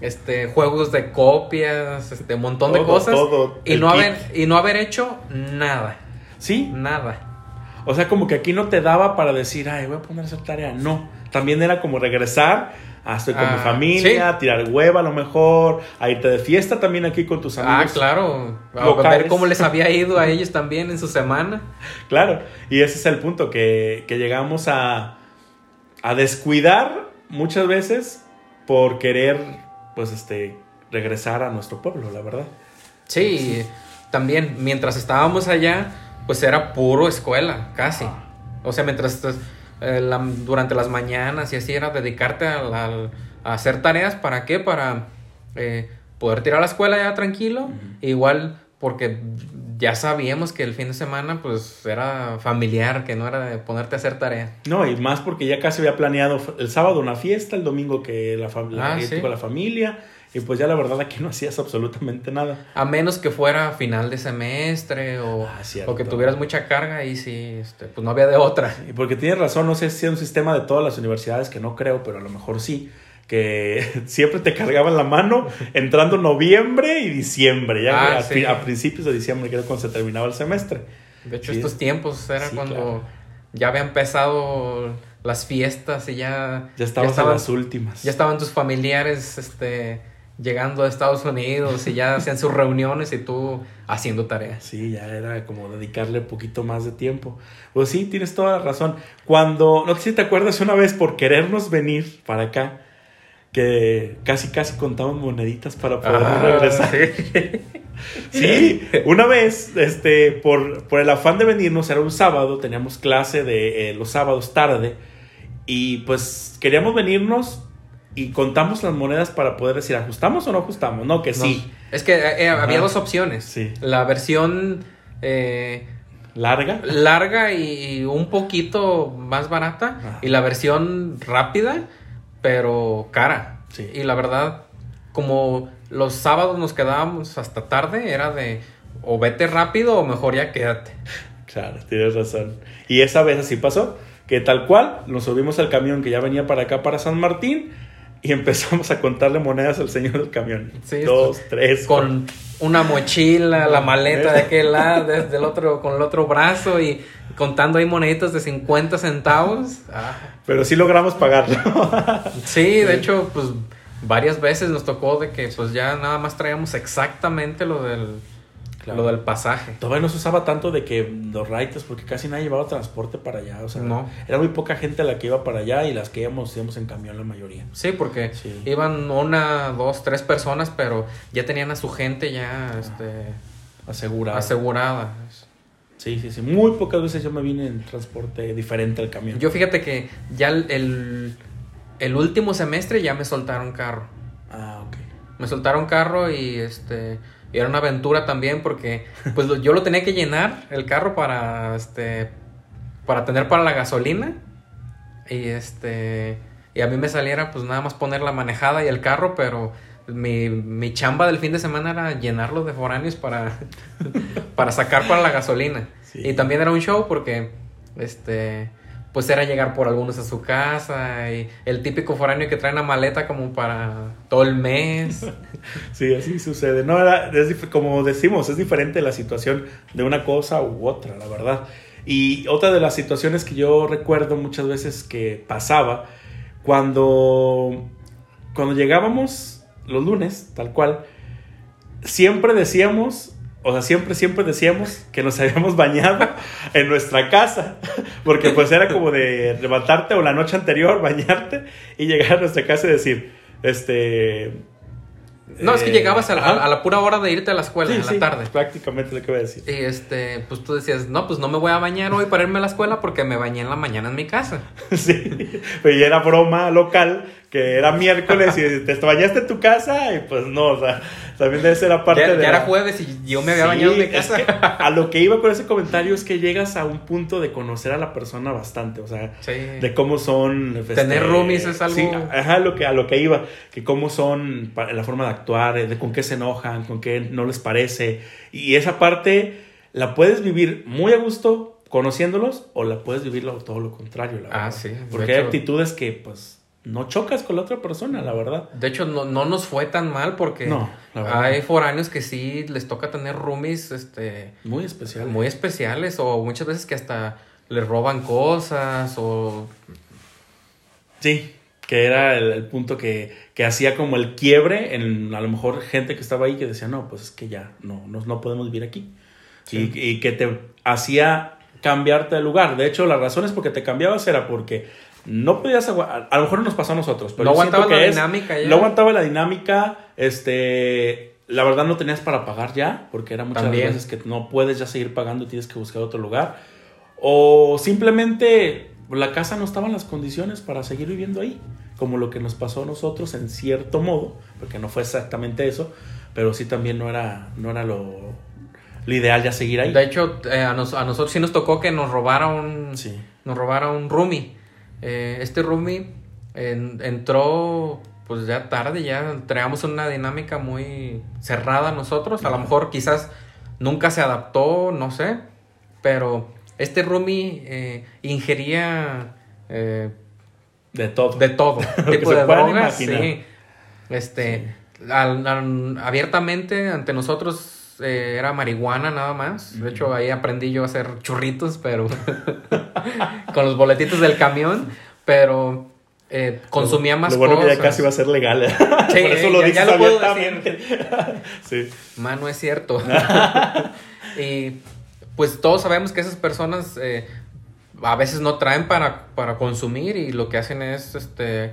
este, juegos de copias, este, un montón de cosas. todo, y, no kit. haber, y no haber hecho nada. Sí, Nada. o sea, como que aquí no te daba para decir, ay, voy a poner a hacer tarea. No, también era como regresar, a estoy con mi Ah, familia, tirar hueva a lo mejor, a irte de fiesta también aquí con tus Ah, amigos. claro. A ver cómo les había ido a ellos también en su semana. Claro, y ese es el punto, que, que llegamos a, a descuidar muchas veces por querer, pues, este, regresar a nuestro pueblo, la verdad. Sí, también mientras estábamos allá, pues era puro escuela, casi. O sea, mientras eh, la- durante las mañanas y así era dedicarte a, la- a hacer tareas, ¿para qué? Para eh, poder tirar a la escuela ya tranquilo. Igual porque ya sabíamos que el fin de semana pues era familiar, que no era de ponerte a hacer tarea. No, y más porque ya casi había planeado el sábado una fiesta, el domingo que la Ah, sí. con la familia, y pues ya la verdad aquí no hacías absolutamente nada. A menos que fuera final de semestre o, Ah, o que tuvieras mucha carga y sí, este, pues no había de otra. Y porque tienes razón, no sé si es un sistema de todas las universidades, que no creo, pero a lo mejor sí, que siempre te cargaban la mano entrando noviembre y diciembre, ya Ah, a, sí. a principios de diciembre, que era cuando se terminaba el semestre. De hecho, Sí. estos tiempos era Sí, cuando claro. ya había empezado las fiestas y ya, Ya estabas estaban, en las últimas. ya estaban tus familiares este, llegando a Estados Unidos y ya hacían sus reuniones y tú haciendo tareas. Sí, ya era como dedicarle un poquito más de tiempo. Pues sí, tienes toda la razón. Cuando, no sé si te acuerdas una vez por querernos venir para acá, que casi casi contamos moneditas para poder Ah, regresar. Sí, una vez, este, por, por el afán de venirnos, era un sábado, teníamos clase de eh, los sábados tarde, y pues queríamos venirnos y contamos las monedas para poder decir, ¿ajustamos o no ajustamos? No, que sí. No, es que eh, Ajá. había dos opciones. Sí. La versión eh, ¿Larga? larga y un poquito más barata Ajá. y la versión rápida pero cara. Sí. Y la verdad, como los sábados nos quedábamos hasta tarde, era de o vete rápido o mejor ya quédate. Claro, tienes razón. Y esa vez así pasó, que tal cual, nos subimos al camión que ya venía para acá, para San Martín, y empezamos a contarle monedas al señor del camión. Sí, Dos, tres, Con una mochila, la maleta de aquel lado, desde el otro, con el otro brazo y contando ahí moneditas de 50 centavos. Ah. Pero sí logramos pagarlo. Sí, de hecho, pues varias veces nos tocó de que pues ya nada más traíamos exactamente lo del, Claro. lo del pasaje. Todavía no se usaba tanto de que los raites, porque casi nadie llevaba transporte para allá. O sea, No. era muy poca gente la que iba para allá y las que íbamos, íbamos en camión la mayoría. Sí, porque Sí. iban una, dos, tres personas, pero ya tenían a su gente ya este, Asegurado. asegurada. Sí, sí, sí. Muy pocas veces yo me vine en transporte diferente al camión. Yo fíjate que ya el, el, el último semestre ya me soltaron carro. Ah, ok. Me soltaron carro y este y era una aventura también porque pues yo lo tenía que llenar el carro para este para tener para la gasolina y este y a mí me saliera pues nada más poner la manejada y el carro, pero mi, mi chamba del fin de semana era llenarlo de foráneos para para sacar para la gasolina. Sí. Y también era un show porque este pues era llegar por algunos a su casa y el típico foráneo que trae una maleta como para todo el mes. Sí, así sucede. No, era, es como decimos, es diferente la situación de una cosa u otra, la verdad. Y otra de las situaciones que yo recuerdo muchas veces que pasaba, cuando, cuando llegábamos los lunes, tal cual, siempre decíamos, o sea, siempre, siempre decíamos que nos habíamos bañado en nuestra casa, porque pues era como de levantarte o la noche anterior, bañarte y llegar a nuestra casa y decir, este, no, es que llegabas a la, a la pura hora de irte a la escuela, Sí, en la sí, tarde. Prácticamente lo que voy a decir. Y este, pues tú decías, no, pues no me voy a bañar hoy para irme a la escuela porque me bañé en la mañana en mi casa. Sí, ya era broma local, que era miércoles y te bañaste en tu casa y pues no, o sea, también debe ser aparte ya de... ya era jueves y yo me había Sí, bañado es casa. que a lo que iba con ese comentario es que llegas a un punto de conocer a la persona bastante, o sea, Sí. de cómo son... este, Tener roomies es algo- Sí, ajá, lo que, a lo que iba, que cómo son la forma de actuar, de con qué se enojan, con qué no les parece. Y esa parte la puedes vivir muy a gusto conociéndolos o la puedes vivir todo lo contrario, la Ah, verdad. sí, de Porque hay actitudes que pues no chocas con la otra persona, la verdad. De hecho, no, no nos fue tan mal porque No, hay foráneos que sí les toca tener roomies este, Muy especial. muy especiales o muchas veces que hasta les roban cosas o... Sí, que era el, el punto que, que hacía como el quiebre en a lo mejor gente que estaba ahí que decía, no, pues es que ya, no, no, no podemos vivir aquí. Sí. Y, y que te hacía cambiarte de lugar. De hecho, la razón es porque te cambiabas era porque no podías agua- a lo mejor nos pasó a nosotros, pero No aguantaba la que es- dinámica ya. No aguantaba la dinámica, este... La verdad no tenías para pagar ya, porque era muchas También. veces que no puedes ya seguir pagando y tienes que buscar otro lugar. O simplemente la casa no estaba en las condiciones para seguir viviendo ahí, como lo que nos pasó a nosotros en cierto modo, porque no fue exactamente eso, pero sí también no era, no era lo, lo ideal ya seguir ahí. De hecho, eh, a, nos- a nosotros sí nos tocó que nos robara un, Sí. nos robara un roomie. Eh, este roomie en- entró pues ya tarde, ya traíamos una dinámica muy cerrada nosotros. A lo mejor quizás nunca se adaptó, no sé. Pero este roomie eh, ingería eh, De todo. de todo. tipo de drogas, sí. Este, al- al- abiertamente ante nosotros eh, era marihuana nada más. De hecho, ahí aprendí yo a hacer churritos, pero con los boletitos del camión, pero eh, consumía más Lo bueno cosas. que ya casi va a ser legal. Sí, Por eso lo ya- dices ya lo abiertamente. sí. Mano, es cierto. y pues todos sabemos que esas personas eh, a veces no traen para, para consumir y lo que hacen es este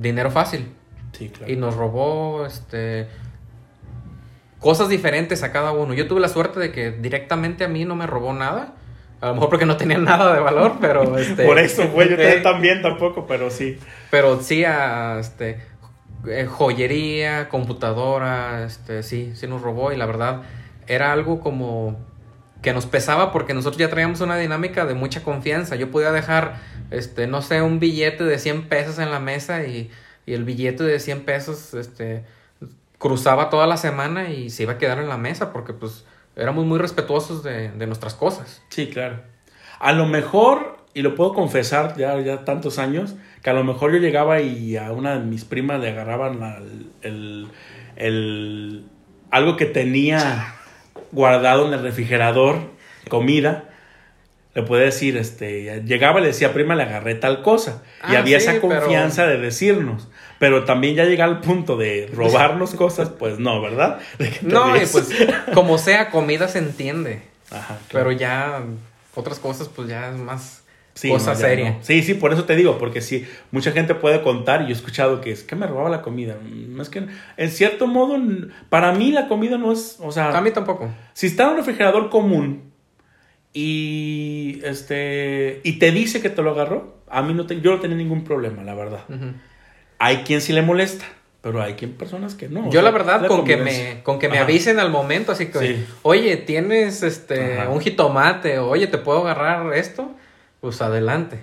dinero fácil. Sí, claro. Y nos robó este cosas diferentes a cada uno. Yo tuve la suerte de que directamente a mí no me robó nada. A lo mejor porque no tenía nada de valor, pero este Por eso, güey, yo eh, también tampoco, pero sí. pero sí a este eh, joyería, computadora, este sí, sí nos robó y la verdad era algo como que nos pesaba porque nosotros ya traíamos una dinámica de mucha confianza. Yo podía dejar este no sé, un billete de 100 pesos en la mesa y, y el billete de 100 pesos este cruzaba toda la semana y se iba a quedar en la mesa porque pues éramos muy respetuosos de, de nuestras cosas. Sí, claro. A lo mejor, y lo puedo confesar ya, ya tantos años, que a lo mejor yo llegaba y a una de mis primas le agarraban la- el, el- algo que tenía guardado en el refrigerador, comida. Le puede decir, este, llegaba y le decía, prima, le agarré tal cosa. y Ah, había sí, esa pero- confianza de decirnos. Pero también ya llega al punto de robarnos cosas, pues no, ¿verdad? No, y pues como sea, comida se entiende. Ajá, claro. Pero ya otras cosas, pues ya es más Sí, cosa no, seria. no. Sí, sí, por eso te digo, porque sí, mucha gente puede contar y yo he escuchado que es que me robaba la comida. No es que, en cierto modo, para mí la comida no es, o sea, A mí tampoco. si está en un refrigerador común y este y te dice que te lo agarró, a mí no te, yo no tenía ningún problema, la verdad. Hay quien sí le molesta, pero hay quien personas que no. o Yo sea, la verdad la con que me con que me Ajá. avisen al momento, así que, Sí. oye, tienes este Ajá. un jitomate, o, oye, te puedo agarrar esto, pues adelante.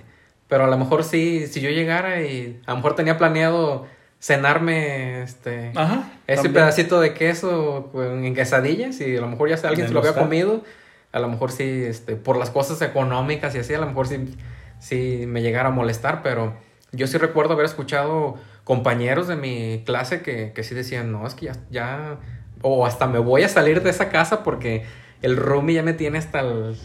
Pero a lo mejor sí, si yo llegara y a lo mejor tenía planeado cenarme este Ajá. ese también. pedacito de queso en quesadillas y a lo mejor ya alguien se lo había comido, a lo mejor sí, este, por las cosas económicas y así, a lo mejor sí, sí me llegara a molestar, pero yo sí recuerdo haber escuchado compañeros de mi clase que, que sí decían, no, es que ya, ya, o hasta me voy a salir de esa casa porque el roomie ya me tiene hasta el,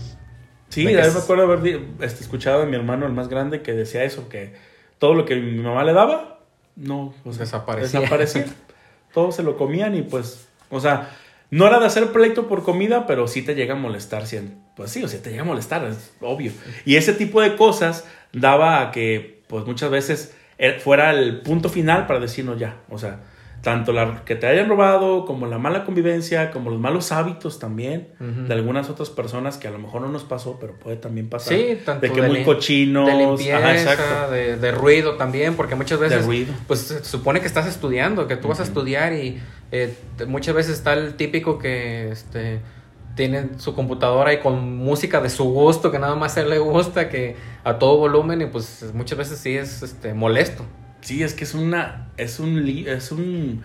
Sí, De es- me acuerdo haber este, escuchado a mi hermano, el más grande, que decía eso, que todo lo que mi mamá le daba, no, o sea, Desaparecía. desaparecía. todo se lo comían y pues, o sea, no era de hacer pleito por comida, pero sí te llega a molestar. Pues sí, o sea, te llega a molestar, es obvio. Y ese tipo de cosas daba a que, pues muchas veces eh, fuera el punto final para decirnos ya, o sea, tanto la que te hayan robado, como la mala convivencia, como los malos hábitos también de algunas otras personas que a lo mejor no nos pasó, pero puede también pasar. Sí, tanto de que muy lim- cochinos, De limpieza, ajá, exacto. de, de ruido también, porque muchas De veces ruido. pues se supone que estás estudiando, que tú vas a estudiar y eh, muchas veces está el típico que este tiene su computadora y con música de su gusto, que nada más a él le gusta, que a todo volumen y pues muchas veces sí es este molesto. Sí, es que es una es un es un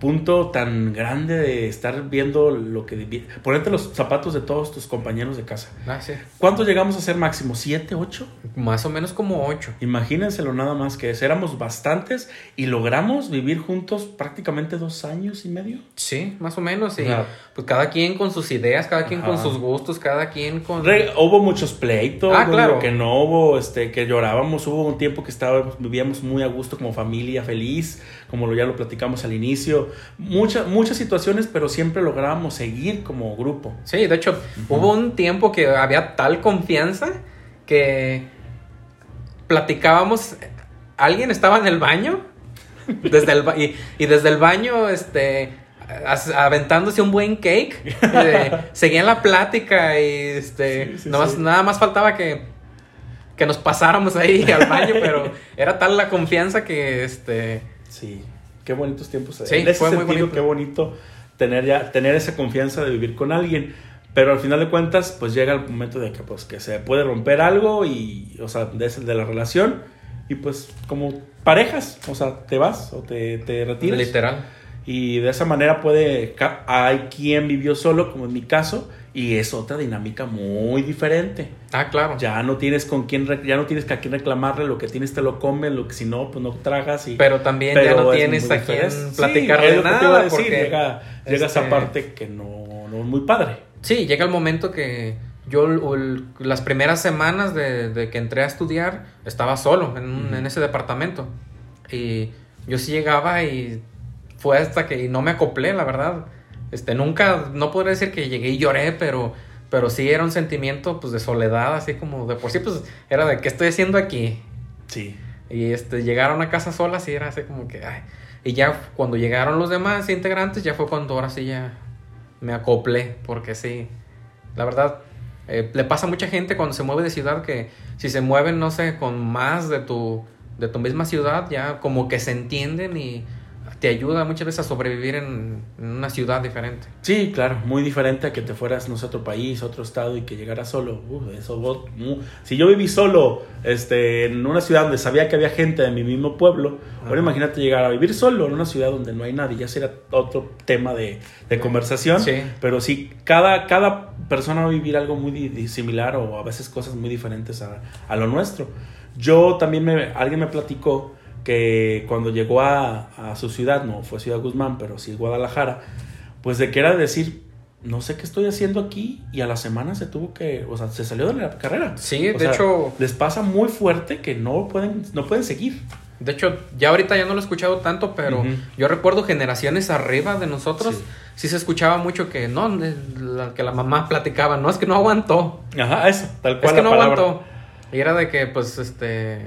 punto tan grande de estar viendo lo que ponerte los zapatos de todos tus compañeros de casa. Ah, sí. ¿Cuántos llegamos a ser máximo? ¿Siete, ocho? Más o menos como ocho. Imagínenselo nada más que es. Éramos bastantes y logramos vivir juntos prácticamente dos años y medio. Sí, más o menos. Y pues cada quien con sus ideas, cada quien con sus gustos, cada quien con... Re- hubo muchos pleitos, Ah, claro. que no hubo, este, que llorábamos, hubo un tiempo que estábamos, vivíamos muy a gusto como familia, feliz, como lo, ya lo platicamos al inicio, muchas muchas situaciones, pero siempre lográbamos seguir como grupo. Sí, de hecho, hubo un tiempo que había tal confianza que platicábamos. Alguien estaba en el baño desde el ba- y, y desde el baño, este, aventándose un buen cake. eh, seguían la plática y este, Sí, sí, nada, más, sí. nada más faltaba que, que nos pasáramos ahí al baño, pero era tal la confianza que este, Sí, qué bonitos tiempos. Sí, en ese fue muy sentido, bonito. qué bonito tener ya tener esa confianza de vivir con alguien. Pero al final de cuentas, pues llega el momento de que, pues, que se puede romper algo y, o sea, de, la relación y pues como parejas, o sea, te vas o te, te retiras. literal. Y de esa manera puede, hay quien vivió solo, como en mi caso, y es otra dinámica muy diferente. Ah, claro. Ya no tienes con quién, ya no tienes a quién reclamarle, lo que tienes te lo comes, lo que si no, pues no tragas y... Pero también ya no es tienes a quien platicarle Sí, nada. decir, porque, llega, llega esa este, parte que no, no es muy padre. Sí, llega el momento que yo el- las primeras semanas de, de que entré a estudiar estaba solo en, un- en ese departamento. Y yo sí llegaba y fue hasta que no me acoplé, la verdad. Este, nunca, no podría decir que llegué y lloré, pero, pero sí era un sentimiento pues de soledad, así como de por sí, pues era de qué estoy haciendo aquí. Sí. Y este, llegaron a casa solas y era así como que, ay. Y ya cuando llegaron los demás integrantes, ya fue cuando ahora sí ya me acoplé, porque sí, la verdad, eh, le pasa a mucha gente cuando se mueve de ciudad que si se mueven, no sé, con más de tu, de tu misma ciudad, ya como que se entienden y te ayuda muchas veces a sobrevivir en, en una ciudad diferente. Sí, claro, muy diferente a que te fueras, no sé, a otro país, a otro estado y que llegaras solo. Uh, eso, vos- mu- si yo viví solo este, en una ciudad donde sabía que había gente de mi mismo pueblo, ahora Ajá. imagínate llegar a vivir solo en una ciudad donde no hay nadie, ya sería otro tema de, de conversación. Sí. Pero sí, cada, cada persona va a vivir algo muy similar o a veces cosas muy diferentes a, a lo nuestro. Yo también, me, alguien me platicó que cuando llegó a, a su ciudad, no fue Ciudad Guzmán, pero sí Guadalajara, pues de que era decir, no sé qué estoy haciendo aquí y a la semana se tuvo que, o sea, se salió de la carrera. Sí, O de sea, hecho, Les pasa muy fuerte que no pueden, no pueden seguir. de hecho, ya ahorita ya no lo he escuchado tanto, pero Ujú. yo recuerdo generaciones arriba de nosotros, Sí. sí, se escuchaba mucho que no, de- la, que la mamá platicaba, no, es que no aguantó. Ajá, eso, tal Es cual que la no palabra. aguantó. Y era de que, pues, este.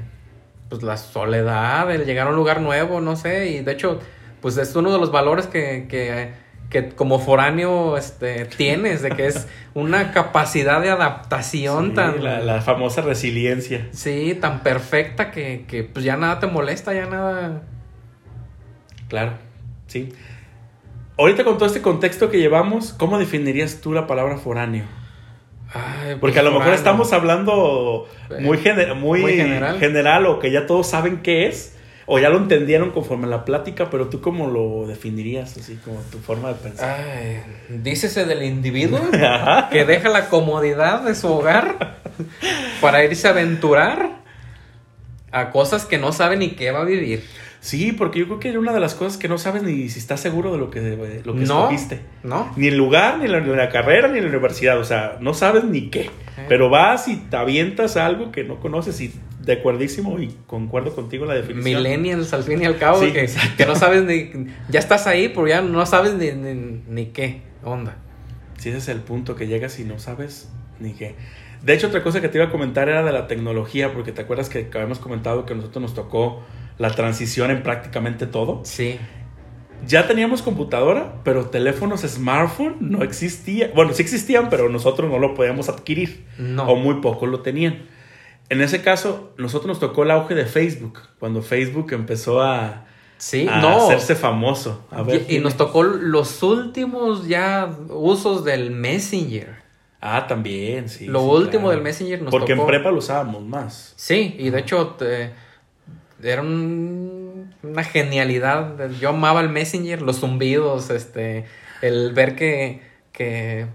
Pues la soledad, el llegar a un lugar nuevo, no sé. Y de hecho, pues es uno de los valores que, que, que como foráneo este, tienes, de que es una capacidad de adaptación Sí, tan. la, la famosa resiliencia. Sí, tan perfecta que, que pues ya nada te molesta, ya nada. Claro, sí. Ahorita con todo este contexto que llevamos, ¿cómo definirías tú la palabra foráneo? Ay, Porque pues, a lo mejor estamos hablando muy, gener- muy, Muy general. general. o que ya todos saben qué es, o ya lo entendieron conforme a la plática, pero tú cómo lo definirías, así como tu forma de pensar. Ay, dícese del individuo que deja la comodidad de su hogar para irse a aventurar a cosas que no sabe ni qué va a vivir. Sí, porque yo creo que era una de las cosas que no sabes ni si estás seguro de lo que, de lo que No. escogiste. ¿No? Ni el lugar, ni la, ni la carrera, ni la universidad. O sea, no sabes ni qué. Pero vas y te avientas a algo que no conoces y de acuerdísimo y concuerdo contigo la definición. Millennials al fin y al cabo, Sí, que no sabes ni. Ya estás ahí, pero ya no sabes ni, ni, ni qué onda. Sí, ese es el punto que llegas y no sabes ni qué. De hecho, otra cosa que te iba a comentar era de la tecnología, porque te acuerdas que habíamos comentado que a nosotros nos tocó la transición en prácticamente todo. Sí. Ya teníamos computadora, pero teléfonos smartphone no existían. Bueno, sí existían, pero nosotros no lo podíamos adquirir. No. O muy pocos lo tenían. En ese caso, nosotros nos tocó el auge de Facebook, cuando Facebook empezó a, Sí, a no. hacerse famoso. A ver, y, y nos tocó los últimos ya usos del Messenger. Ah, también, sí. Lo sí, último claro. del Messenger nos Porque tocó. en prepa lo usábamos más. Sí, y de hecho te- era un- una genialidad. Yo amaba el Messenger, los zumbidos, este, el ver que, que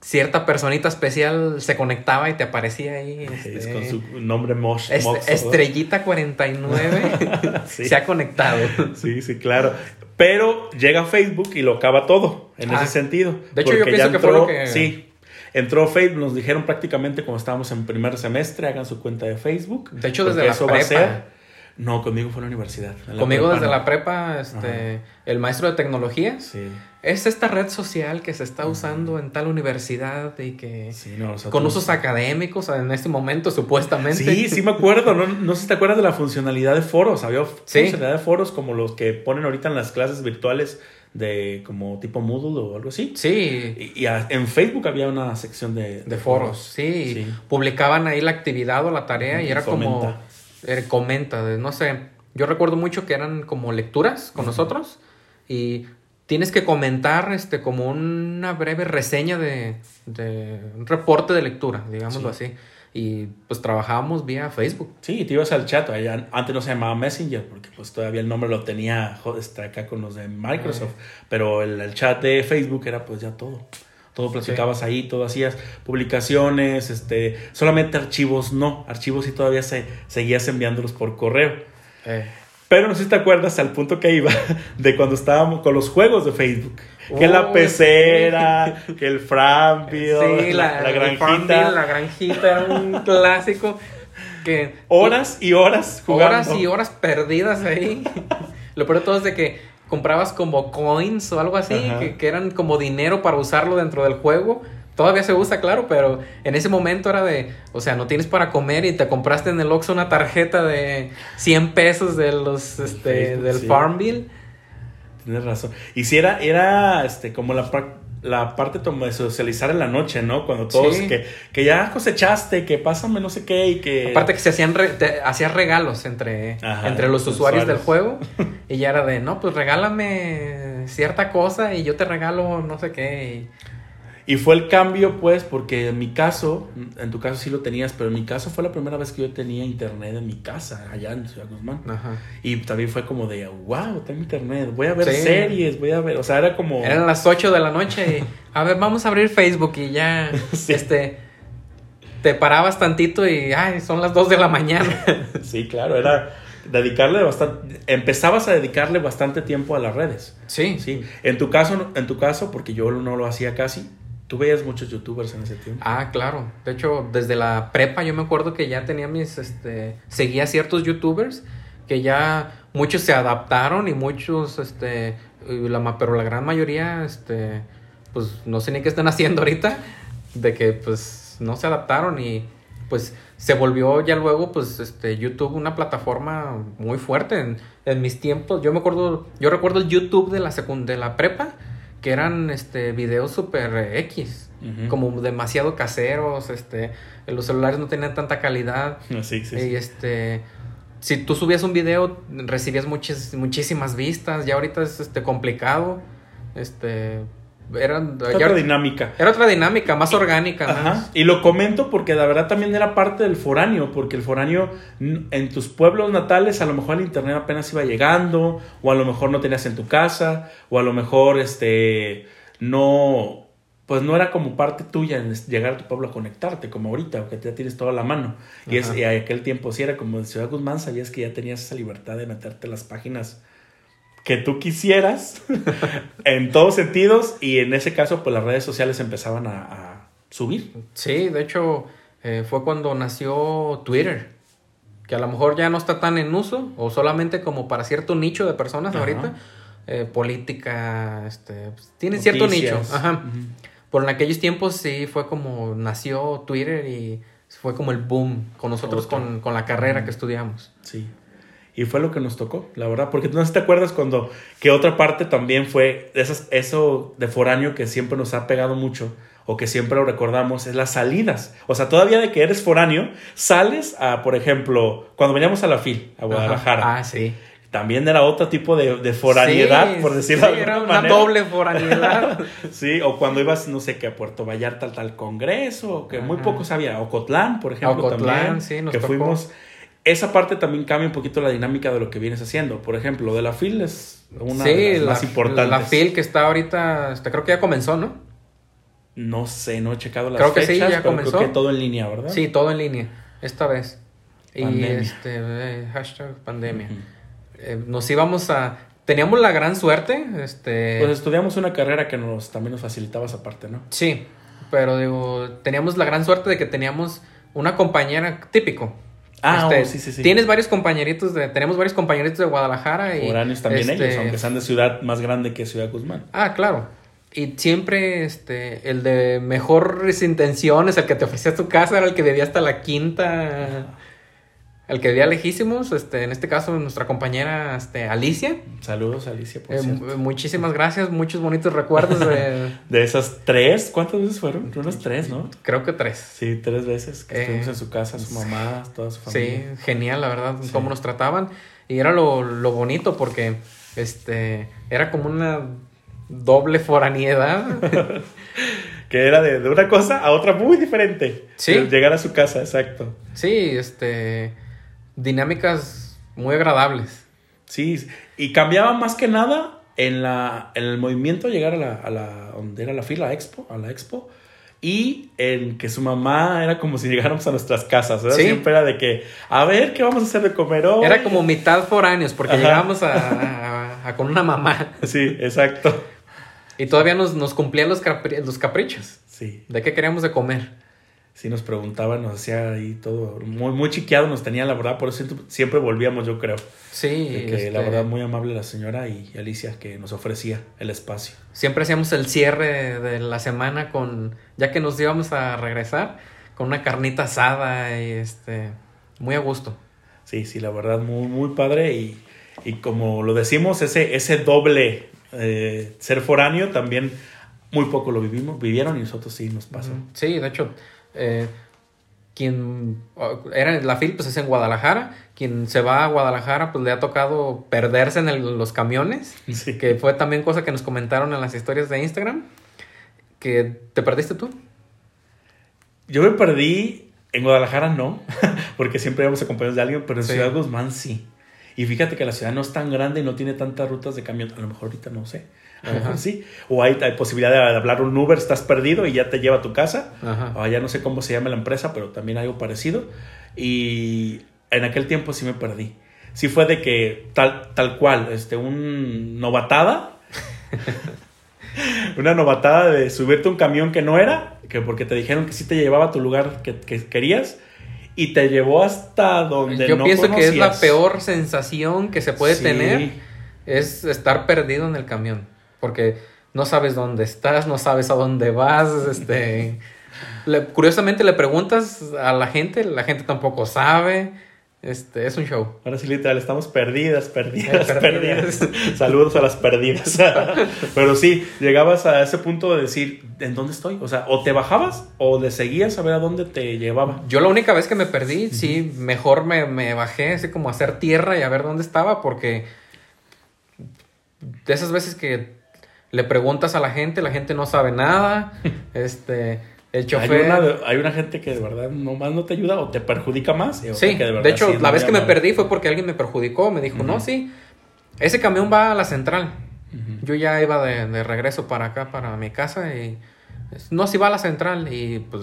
cierta personita especial se conectaba y te aparecía ahí. Es este, con su nombre Mosh. ¿no? Estrellita 49 Sí. se ha conectado. Sí, sí, claro. Pero llega Facebook y lo acaba todo en Ah, ese sentido. de hecho, yo pienso que fue lo que- Sí. Entró Facebook, nos dijeron prácticamente cuando estábamos en primer semestre, hagan su cuenta de Facebook. De hecho, desde la eso va a prepa. ser- No, conmigo fue en la universidad. En la Conmigo prepa desde no. la prepa, este, el maestro de tecnologías. Sí, Es esta red social que se está usando en tal universidad y que sí, no, nosotros- con usos académicos en este momento supuestamente. Sí, sí me acuerdo. No, no sé si te acuerdas de la funcionalidad de foros. Había Sí. funcionalidad de foros como los que ponen ahorita en las clases virtuales de como tipo Moodle o algo así. Sí, Y, y a- en Facebook había una sección de, de foros, sí. Sí. Publicaban ahí la actividad o la tarea y Y era como comenta. eh, comenta, de- no sé. Yo recuerdo mucho que eran como lecturas con nosotros y tienes que comentar este como una breve reseña de, de un reporte de lectura, digámoslo así. Y pues trabajábamos vía Facebook. Sí, te ibas al chat. allá- antes no se llamaba Messenger porque pues todavía el nombre lo tenía este, acá con los de Microsoft. Pero el, el chat de Facebook era pues ya todo. Todo platicabas ahí, todo hacías publicaciones, este, solamente archivos no. Archivos sí todavía se, seguías enviándolos por correo. Eh, Pero no sé si te acuerdas al punto que iba de cuando estábamos con los juegos de Facebook. Que la pecera, que el sí, la, la granjita. La granjita era un clásico que Horas y horas jugando. horas y horas perdidas ahí. Lo peor de todo es de que comprabas como coins o algo así, que, que eran como dinero para usarlo dentro del juego. Todavía se usa, claro, pero en ese momento era de, o sea, no tienes para comer y te compraste en el Oxxo una tarjeta de 100 pesos de los, este, Facebook, del sí. Farmville. Tienes razón. Y si era, era este, como la, la parte de socializar en la noche, ¿no? Cuando todos, Sí. que, que ya cosechaste, que pásame no sé qué y que... Aparte que se hacían, re- te- hacías regalos entre, Ajá, entre los los usuarios, del juego. Y ya era de, no, pues regálame cierta cosa y yo te regalo no sé qué. Y fue el cambio, pues, porque en mi caso, en tu caso sí lo tenías, pero en mi caso fue la primera vez que yo tenía internet en mi casa, allá en Ciudad Guzmán. y- Ajá. Y también fue como de, wow, tengo internet, voy a ver Sí. series, voy a ver, o sea, era como... Eran las 8 de la noche y, a ver, vamos a abrir Facebook y ya, Sí. este, te parabas tantito y, ay, son las 2 de la mañana. Sí, claro, era dedicarle bastante, empezabas a dedicarle bastante tiempo a las redes. Sí, Sí, en tu caso, en tu caso, porque yo no lo hacía casi, tú veías muchos youtubers en ese tiempo. Ah, claro. De hecho, desde la prepa yo me acuerdo que ya tenía mis, este, seguía ciertos youtubers que ya muchos se adaptaron y muchos, este, la, pero la gran mayoría, este, pues no sé ni qué están haciendo ahorita, de que pues no se adaptaron y pues se volvió ya luego, pues, este, YouTube una plataforma muy fuerte en, en mis tiempos. Yo me acuerdo, yo recuerdo el YouTube de la secund de la prepa, que eran, este, videos super eh, X como demasiado caseros, este, los celulares no tenían tanta calidad. Sí, sí, y sí. este, si tú subías un video recibías muchísimas vistas, ya ahorita es este complicado, este, era, Otra ya- dinámica. era otra dinámica, más orgánica, Ajá. más. Y lo comento porque la verdad también era parte del foráneo, porque el foráneo en tus pueblos natales a lo mejor el internet apenas iba llegando, o a lo mejor no tenías en tu casa, o a lo mejor este no pues no era como parte tuya en llegar a tu pueblo a conectarte, como ahorita, que ya tienes toda la mano. Y, es, y aquel tiempo sí era como de Ciudad Guzmán, sabías que ya tenías esa libertad de meterte las páginas que tú quisieras en todos sentidos y en ese caso pues las redes sociales empezaban a, subir. Sí, de hecho eh, fue cuando nació Twitter, que a lo mejor ya no está tan en uso o solamente como para cierto nicho de personas ahorita. Eh, política, este, pues, tiene cierto nicho. Ajá. Por en aquellos tiempos sí fue como nació Twitter y fue como el boom con nosotros con, con, la carrera que estudiamos. Sí. Y fue lo que nos tocó, la verdad. Porque no sé si te acuerdas cuando, que otra parte también fue esas, eso de foráneo que siempre nos ha pegado mucho o que siempre lo recordamos, es las salidas. O sea, todavía de que eres foráneo, sales a, por ejemplo, cuando veníamos a la FIL, a Guadalajara. Ah, sí también era otro tipo de, de foraniedad, por decirlo sí, era una doble foraniedad. sí, o cuando ibas, no sé, que a Puerto Vallarta al tal congreso, que muy poco sabía, Ocotlán, por ejemplo, Ocotlán, sí, nos que fuimos esa parte también cambia un poquito la dinámica de lo que vienes haciendo. Por ejemplo, lo de la FIL es una de las más importantes. La FIL que está ahorita, creo que ya comenzó, ¿no? No sé, no he checado las creo que sí, ya comenzó. Creo que todo en línea, ¿verdad? Sí, todo en línea, esta vez. Y este, eh, hashtag pandemia. Eh, nos íbamos a... Teníamos la gran suerte, este... Pues estudiamos una carrera que nos también nos facilitaba esa parte, ¿no? Sí, pero digo, teníamos la gran suerte de que teníamos una compañera típico. Ah, este, oh, sí, sí, sí. Tienes varios compañeritos de, tenemos varios compañeritos de Guadalajara y Foráneos también ellos, este, aunque sean de ciudad más grande que Ciudad Guzmán. Ah, claro. Y siempre este el de mejores intenciones, el que te ofrecía tu casa era el que debía hasta la quinta el que día lejísimos, este, en este caso nuestra compañera este, Alicia. Saludos Alicia, por eh, Muchísimas gracias, muchos bonitos recuerdos de... de esas tres, ¿cuántas veces fueron? Unas tres, ¿no? Creo que tres. Sí, tres veces que estuvimos en su casa, su mamá, toda su familia. Sí, genial, la verdad, cómo nos trataban. Y era lo, lo bonito porque este, era como una doble foraniedad. que era de, de, una cosa a otra muy diferente. Sí. Llegar a su casa, exacto. Sí, este dinámicas muy agradables. Sí, y cambiaba más que nada en, la, en el movimiento llegar a la, a la, donde era la fila expo, a la expo, y en que su mamá era como si llegáramos a nuestras casas, ¿verdad? Siempre era de que, a ver, ¿qué vamos a hacer de comer hoy? Era como mitad foráneos, porque llegábamos a, a, con una mamá. Sí, exacto. Y todavía nos, nos cumplían los, los caprichos. Sí. De qué queríamos de comer sí nos preguntaban, nos hacía ahí todo, muy, muy chiqueado nos tenía, la verdad, por eso siempre volvíamos, yo creo. Sí. que la este verdad, muy amable la señora y Alicia que nos ofrecía el espacio. Siempre hacíamos el cierre de la semana con, ya que nos íbamos a regresar, con una carnita asada y este, muy a gusto. Sí, sí, la verdad, muy, muy padre y, y como lo decimos, ese, ese doble eh, ser foráneo también muy poco lo vivimos, vivieron y nosotros sí nos pasó. Sí, de hecho, eh, quien era la FIL pues es en Guadalajara, quien se va a Guadalajara pues le ha tocado perderse en los camiones, que fue también cosa que nos comentaron en las historias de Instagram, que te perdiste tú. Yo me perdí en Guadalajara no, porque siempre íbamos acompañados de alguien, pero en Ciudad Guzmán sí. Y fíjate que la ciudad no es tan grande y no tiene tantas rutas de camión, a lo mejor ahorita no sé sí. O hay, hay, posibilidad de hablar un Uber, estás perdido y ya te lleva a tu casa. O ya no sé cómo se llama la empresa, pero también algo parecido. Y en aquel tiempo sí me perdí. Sí fue de que tal, tal cual, este, un novatada. una novatada de subirte un camión que no era, que porque te dijeron que sí te llevaba a tu lugar que, querías y te llevó hasta donde Yo pienso que es la peor sensación que se puede tener, es estar perdido en el camión porque no sabes dónde estás, no sabes a dónde vas, este... curiosamente le preguntas a la gente, la gente tampoco sabe. Este, es un show. Ahora sí, literal, estamos perdidas, perdidas, perdidas. Saludos a las perdidas. Pero sí, llegabas a ese punto de decir, ¿en dónde estoy? O sea, o te bajabas o le seguías a ver a dónde te llevaba. Yo la única vez que me perdí, sí, mejor me, me bajé, así como a hacer tierra y a ver dónde estaba, porque de esas veces que le preguntas a la gente, la gente no sabe nada. este, el chofer. Hay una, hay una gente que de verdad nomás no te ayuda o te perjudica más. sí, de, hecho, la vez que me perdí fue porque alguien me perjudicó. Me dijo, no, sí, ese camión va a la central. Yo ya iba de, regreso para acá, para mi casa y no, si va a la central. Y pues,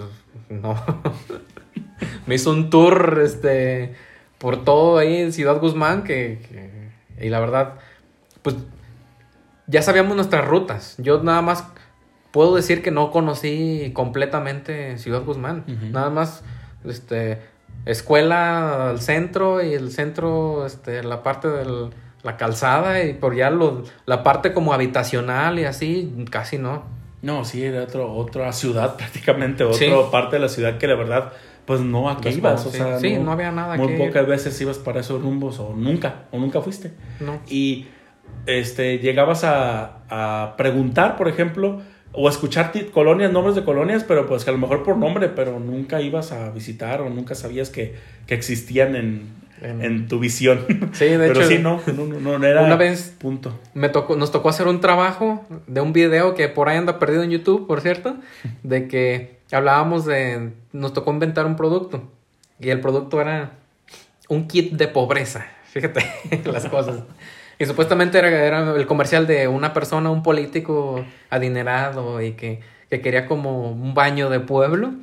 no. me hizo un tour, este, por todo ahí en Ciudad Guzmán, que, que, y la verdad, pues, ya sabíamos nuestras rutas. Yo nada más puedo decir que no conocí completamente Ciudad Guzmán. Nada más, este, escuela al centro y el centro, este, la parte de la calzada y por ya lo, la parte como habitacional y así, casi no. No, sí, era otro, otra ciudad prácticamente, otra parte de la ciudad que la verdad, pues no, ¿a qué ibas? O sea, sí, no, había nada Muy pocas veces ibas para esos rumbos o nunca, o nunca fuiste. No. Y este, llegabas a, a preguntar, por ejemplo, o escuchar colonias, nombres de colonias, pero pues que a lo mejor por nombre, pero nunca ibas a visitar o nunca sabías que, que existían en, en, tu visión. Sí, de pero hecho. sí, no, no, no, era una vez punto. Me tocó, nos tocó hacer un trabajo de un video que por ahí anda perdido en YouTube, por cierto, de que hablábamos de, nos tocó inventar un producto y el producto era un kit de pobreza. Fíjate las cosas. Y supuestamente era, el comercial de una persona, un político adinerado y que, quería como un baño de pueblo.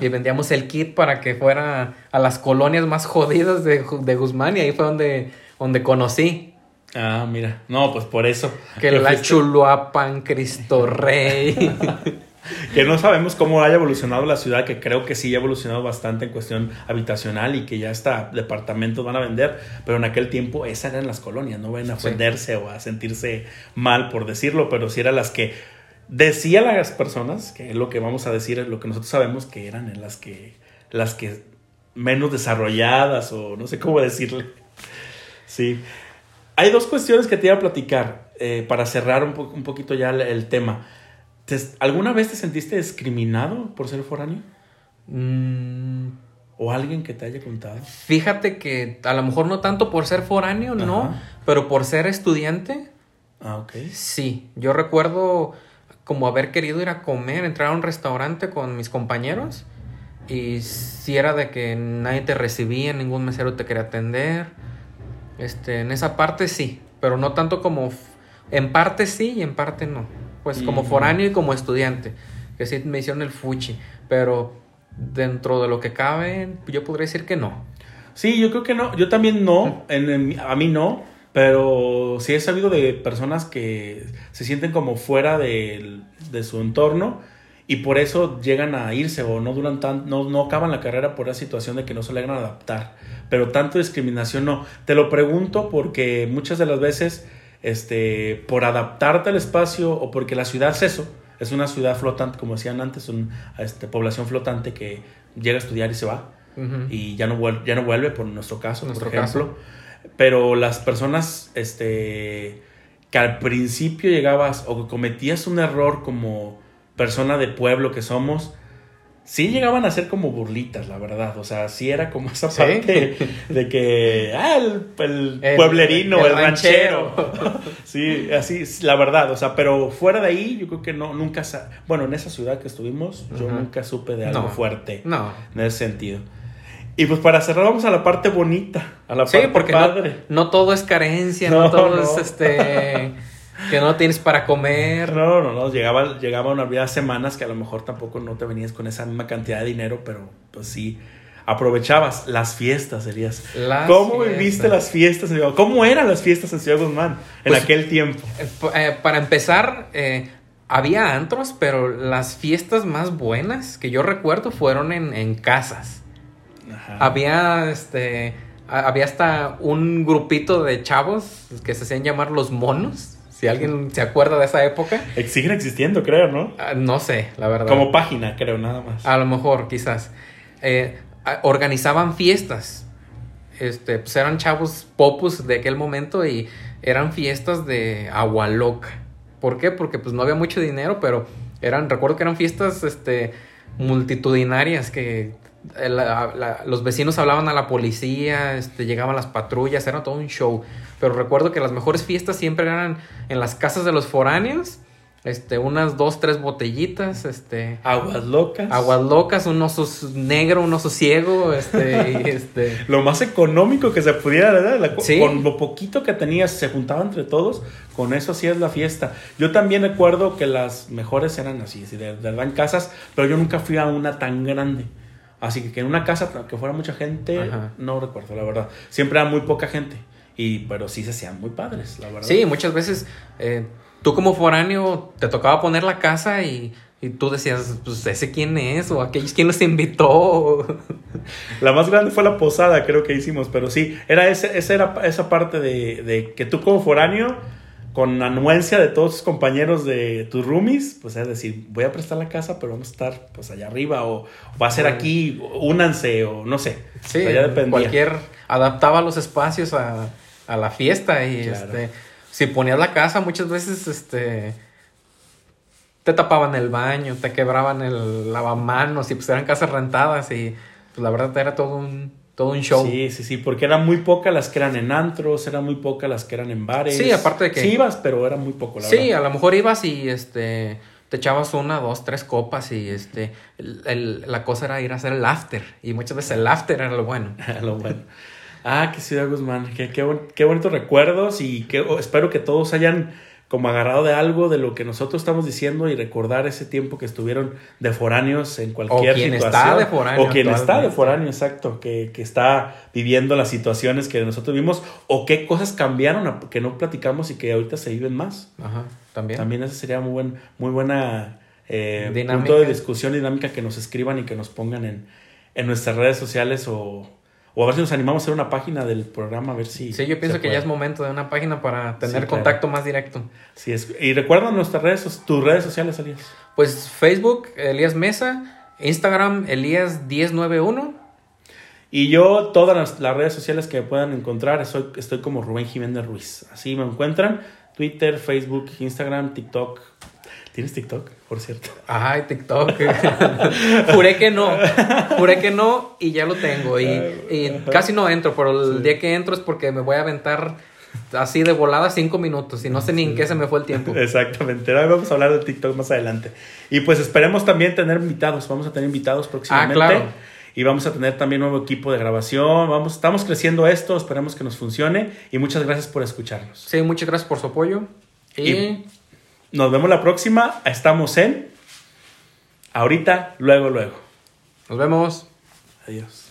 Y vendíamos el kit para que fuera a las colonias más jodidas de, de Guzmán y ahí fue donde, donde conocí. Ah, mira. No, pues por eso. Que la Chuluapan, Cristo Rey. que no sabemos cómo haya evolucionado la ciudad, que creo que sí ha evolucionado bastante en cuestión habitacional y que ya hasta departamentos van a vender, pero en aquel tiempo esas eran las colonias, no ven a ofenderse o a sentirse mal por decirlo, pero sí eran las que decían las personas, que es lo que vamos a decir, es lo que nosotros sabemos que eran en las que, las que menos desarrolladas o no sé cómo decirle. Sí. Hay dos cuestiones que te iba a platicar eh, para cerrar un, un poquito ya el tema. ¿Alguna vez te sentiste discriminado por ser foráneo? Mm. ¿O alguien que te haya contado? Fíjate que a lo mejor no tanto por ser foráneo, no, pero por ser estudiante. Ah, ok. Sí, yo recuerdo como haber querido ir a comer, entrar a un restaurante con mis compañeros y si era de que nadie te recibía, ningún mesero te quería atender. Este, en esa parte sí, pero no tanto como en parte sí y en parte no pues como foráneo y como estudiante, que sí me hicieron el fuchi, pero dentro de lo que cabe, yo podría decir que no. Sí, yo creo que no, yo también no, en, a mí no, pero sí he sabido de personas que se sienten como fuera de, de su entorno y por eso llegan a irse o no duran tan, no, no acaban la carrera por la situación de que no se logran adaptar. Pero tanto discriminación no. Te lo pregunto porque muchas de las veces este, por adaptarte al espacio o porque la ciudad es eso, es una ciudad flotante, como decían antes, una este, población flotante que llega a estudiar y se va y ya no, vuelve, ya no vuelve, por nuestro caso, por ejemplo. Pero las personas este, que al principio llegabas o cometías un error como persona de pueblo que somos, sí llegaban a ser como burlitas, la verdad. O sea, sí era como esa parte de que, ah, el, pueblerino, el, ranchero. sí, así, la verdad. O sea, pero fuera de ahí, yo creo que no, nunca, bueno, en esa ciudad que estuvimos, yo nunca supe de algo fuerte. No. En ese sentido. Y pues para cerrar vamos a la parte bonita, a la parte porque padre. No, todo es carencia, no, todo es este que no tienes para comer. No, no, no. Llegaba, llegaba una semanas que a lo mejor tampoco no te venías con esa misma cantidad de dinero, pero pues sí. Aprovechabas las fiestas, serías. ¿Cómo viviste las fiestas? ¿Cómo eran las fiestas en Ciudad Guzmán en pues, aquel tiempo? Eh, eh, para empezar, eh, había antros, pero las fiestas más buenas que yo recuerdo fueron en, en casas. Había este había hasta un grupito de chavos que se hacían llamar los monos si alguien se acuerda de esa época. Siguen existiendo, creo, ¿no? Ah, no sé, la verdad. Como página, creo, nada más. A lo mejor, quizás. Eh, organizaban fiestas. Este, pues eran chavos popus de aquel momento y eran fiestas de agua loca. ¿Por qué? Porque pues no había mucho dinero, pero eran, recuerdo que eran fiestas este, multitudinarias que eh, los vecinos hablaban a la policía, este, llegaban las patrullas, era todo un show. Pero recuerdo que las mejores fiestas siempre eran en las casas de los foráneos, este, unas dos, tres botellitas, este... Aguas locas. Aguas locas, un oso negro, un oso ciego, este, y este... Lo más económico que se pudiera, ¿verdad? Con lo poquito que tenías, se juntaba entre todos, con eso sí es la fiesta. Yo también recuerdo que las mejores eran así, de, verdad en casas, pero yo nunca fui a una tan grande. Así que, que en una casa que fuera mucha gente, no recuerdo, la verdad. Siempre era muy poca gente. Y, pero sí se hacían muy padres, la verdad. Sí, muchas veces eh, tú como foráneo te tocaba poner la casa y, y tú decías, pues ese quién es o aquellos quién nos invitó. La más grande fue la posada, creo que hicimos, pero sí, era ese, esa era esa parte de, de que tú como foráneo con anuencia de todos tus compañeros de tus roomies, pues es decir, voy a prestar la casa, pero vamos a estar pues allá arriba o, va a ser aquí, únanse o no sé. Sí, cualquier adaptaba los espacios a, a la fiesta y este si ponías la casa muchas veces este te tapaban el baño, te quebraban el lavamanos y pues eran casas rentadas y pues la verdad era todo un todo un show. Sí, sí, sí, porque eran muy pocas las que eran en antros, eran muy pocas las que eran en bares. Sí, aparte de que... Sí ibas, pero era muy poco, la Sí, a lo mejor ibas y este te echabas una, dos, tres copas y este la cosa era ir a hacer el after y muchas veces el after era lo bueno. lo bueno. Ah, qué ciudad Guzmán, qué, qué, qué bonitos recuerdos y que, oh, espero que todos hayan como agarrado de algo de lo que nosotros estamos diciendo y recordar ese tiempo que estuvieron de foráneos en cualquier o quien Está de foráneo, o quien está de foráneo, exacto, que, que, está viviendo las situaciones que nosotros vimos o qué cosas cambiaron que no platicamos y que ahorita se viven más. Ajá, también. También esa sería muy, buen, muy buena eh, punto de discusión dinámica que nos escriban y que nos pongan en, en nuestras redes sociales o o a ver si nos animamos a hacer una página del programa, a ver si. Sí, yo pienso que ya es momento de una página para tener contacto más directo. Sí, es. Y recuerda nuestras redes, tus redes sociales, Elías. Pues Facebook, Elías Mesa, Instagram, Elías1091. Y yo, todas las, redes sociales que puedan encontrar, estoy, estoy como Rubén Jiménez Ruiz. Así me encuentran. Twitter, Facebook, Instagram, TikTok, ¿Tienes TikTok, por cierto? Ay, TikTok. Juré que no. Juré que no y ya lo tengo. Y, casi no entro, pero el día que entro es porque me voy a aventar así de volada cinco minutos y no sé ni en qué se me fue el tiempo. Exactamente. Ahora vamos a hablar de TikTok más adelante. Y pues esperemos también tener invitados. Vamos a tener invitados próximamente. Ah, claro. Y vamos a tener también nuevo equipo de grabación. Vamos, estamos creciendo esto. Esperemos que nos funcione. Y muchas gracias por escucharnos. Sí, muchas gracias por su apoyo. y nos vemos la próxima. Estamos en. Ahorita, luego, luego. Nos vemos. Adiós.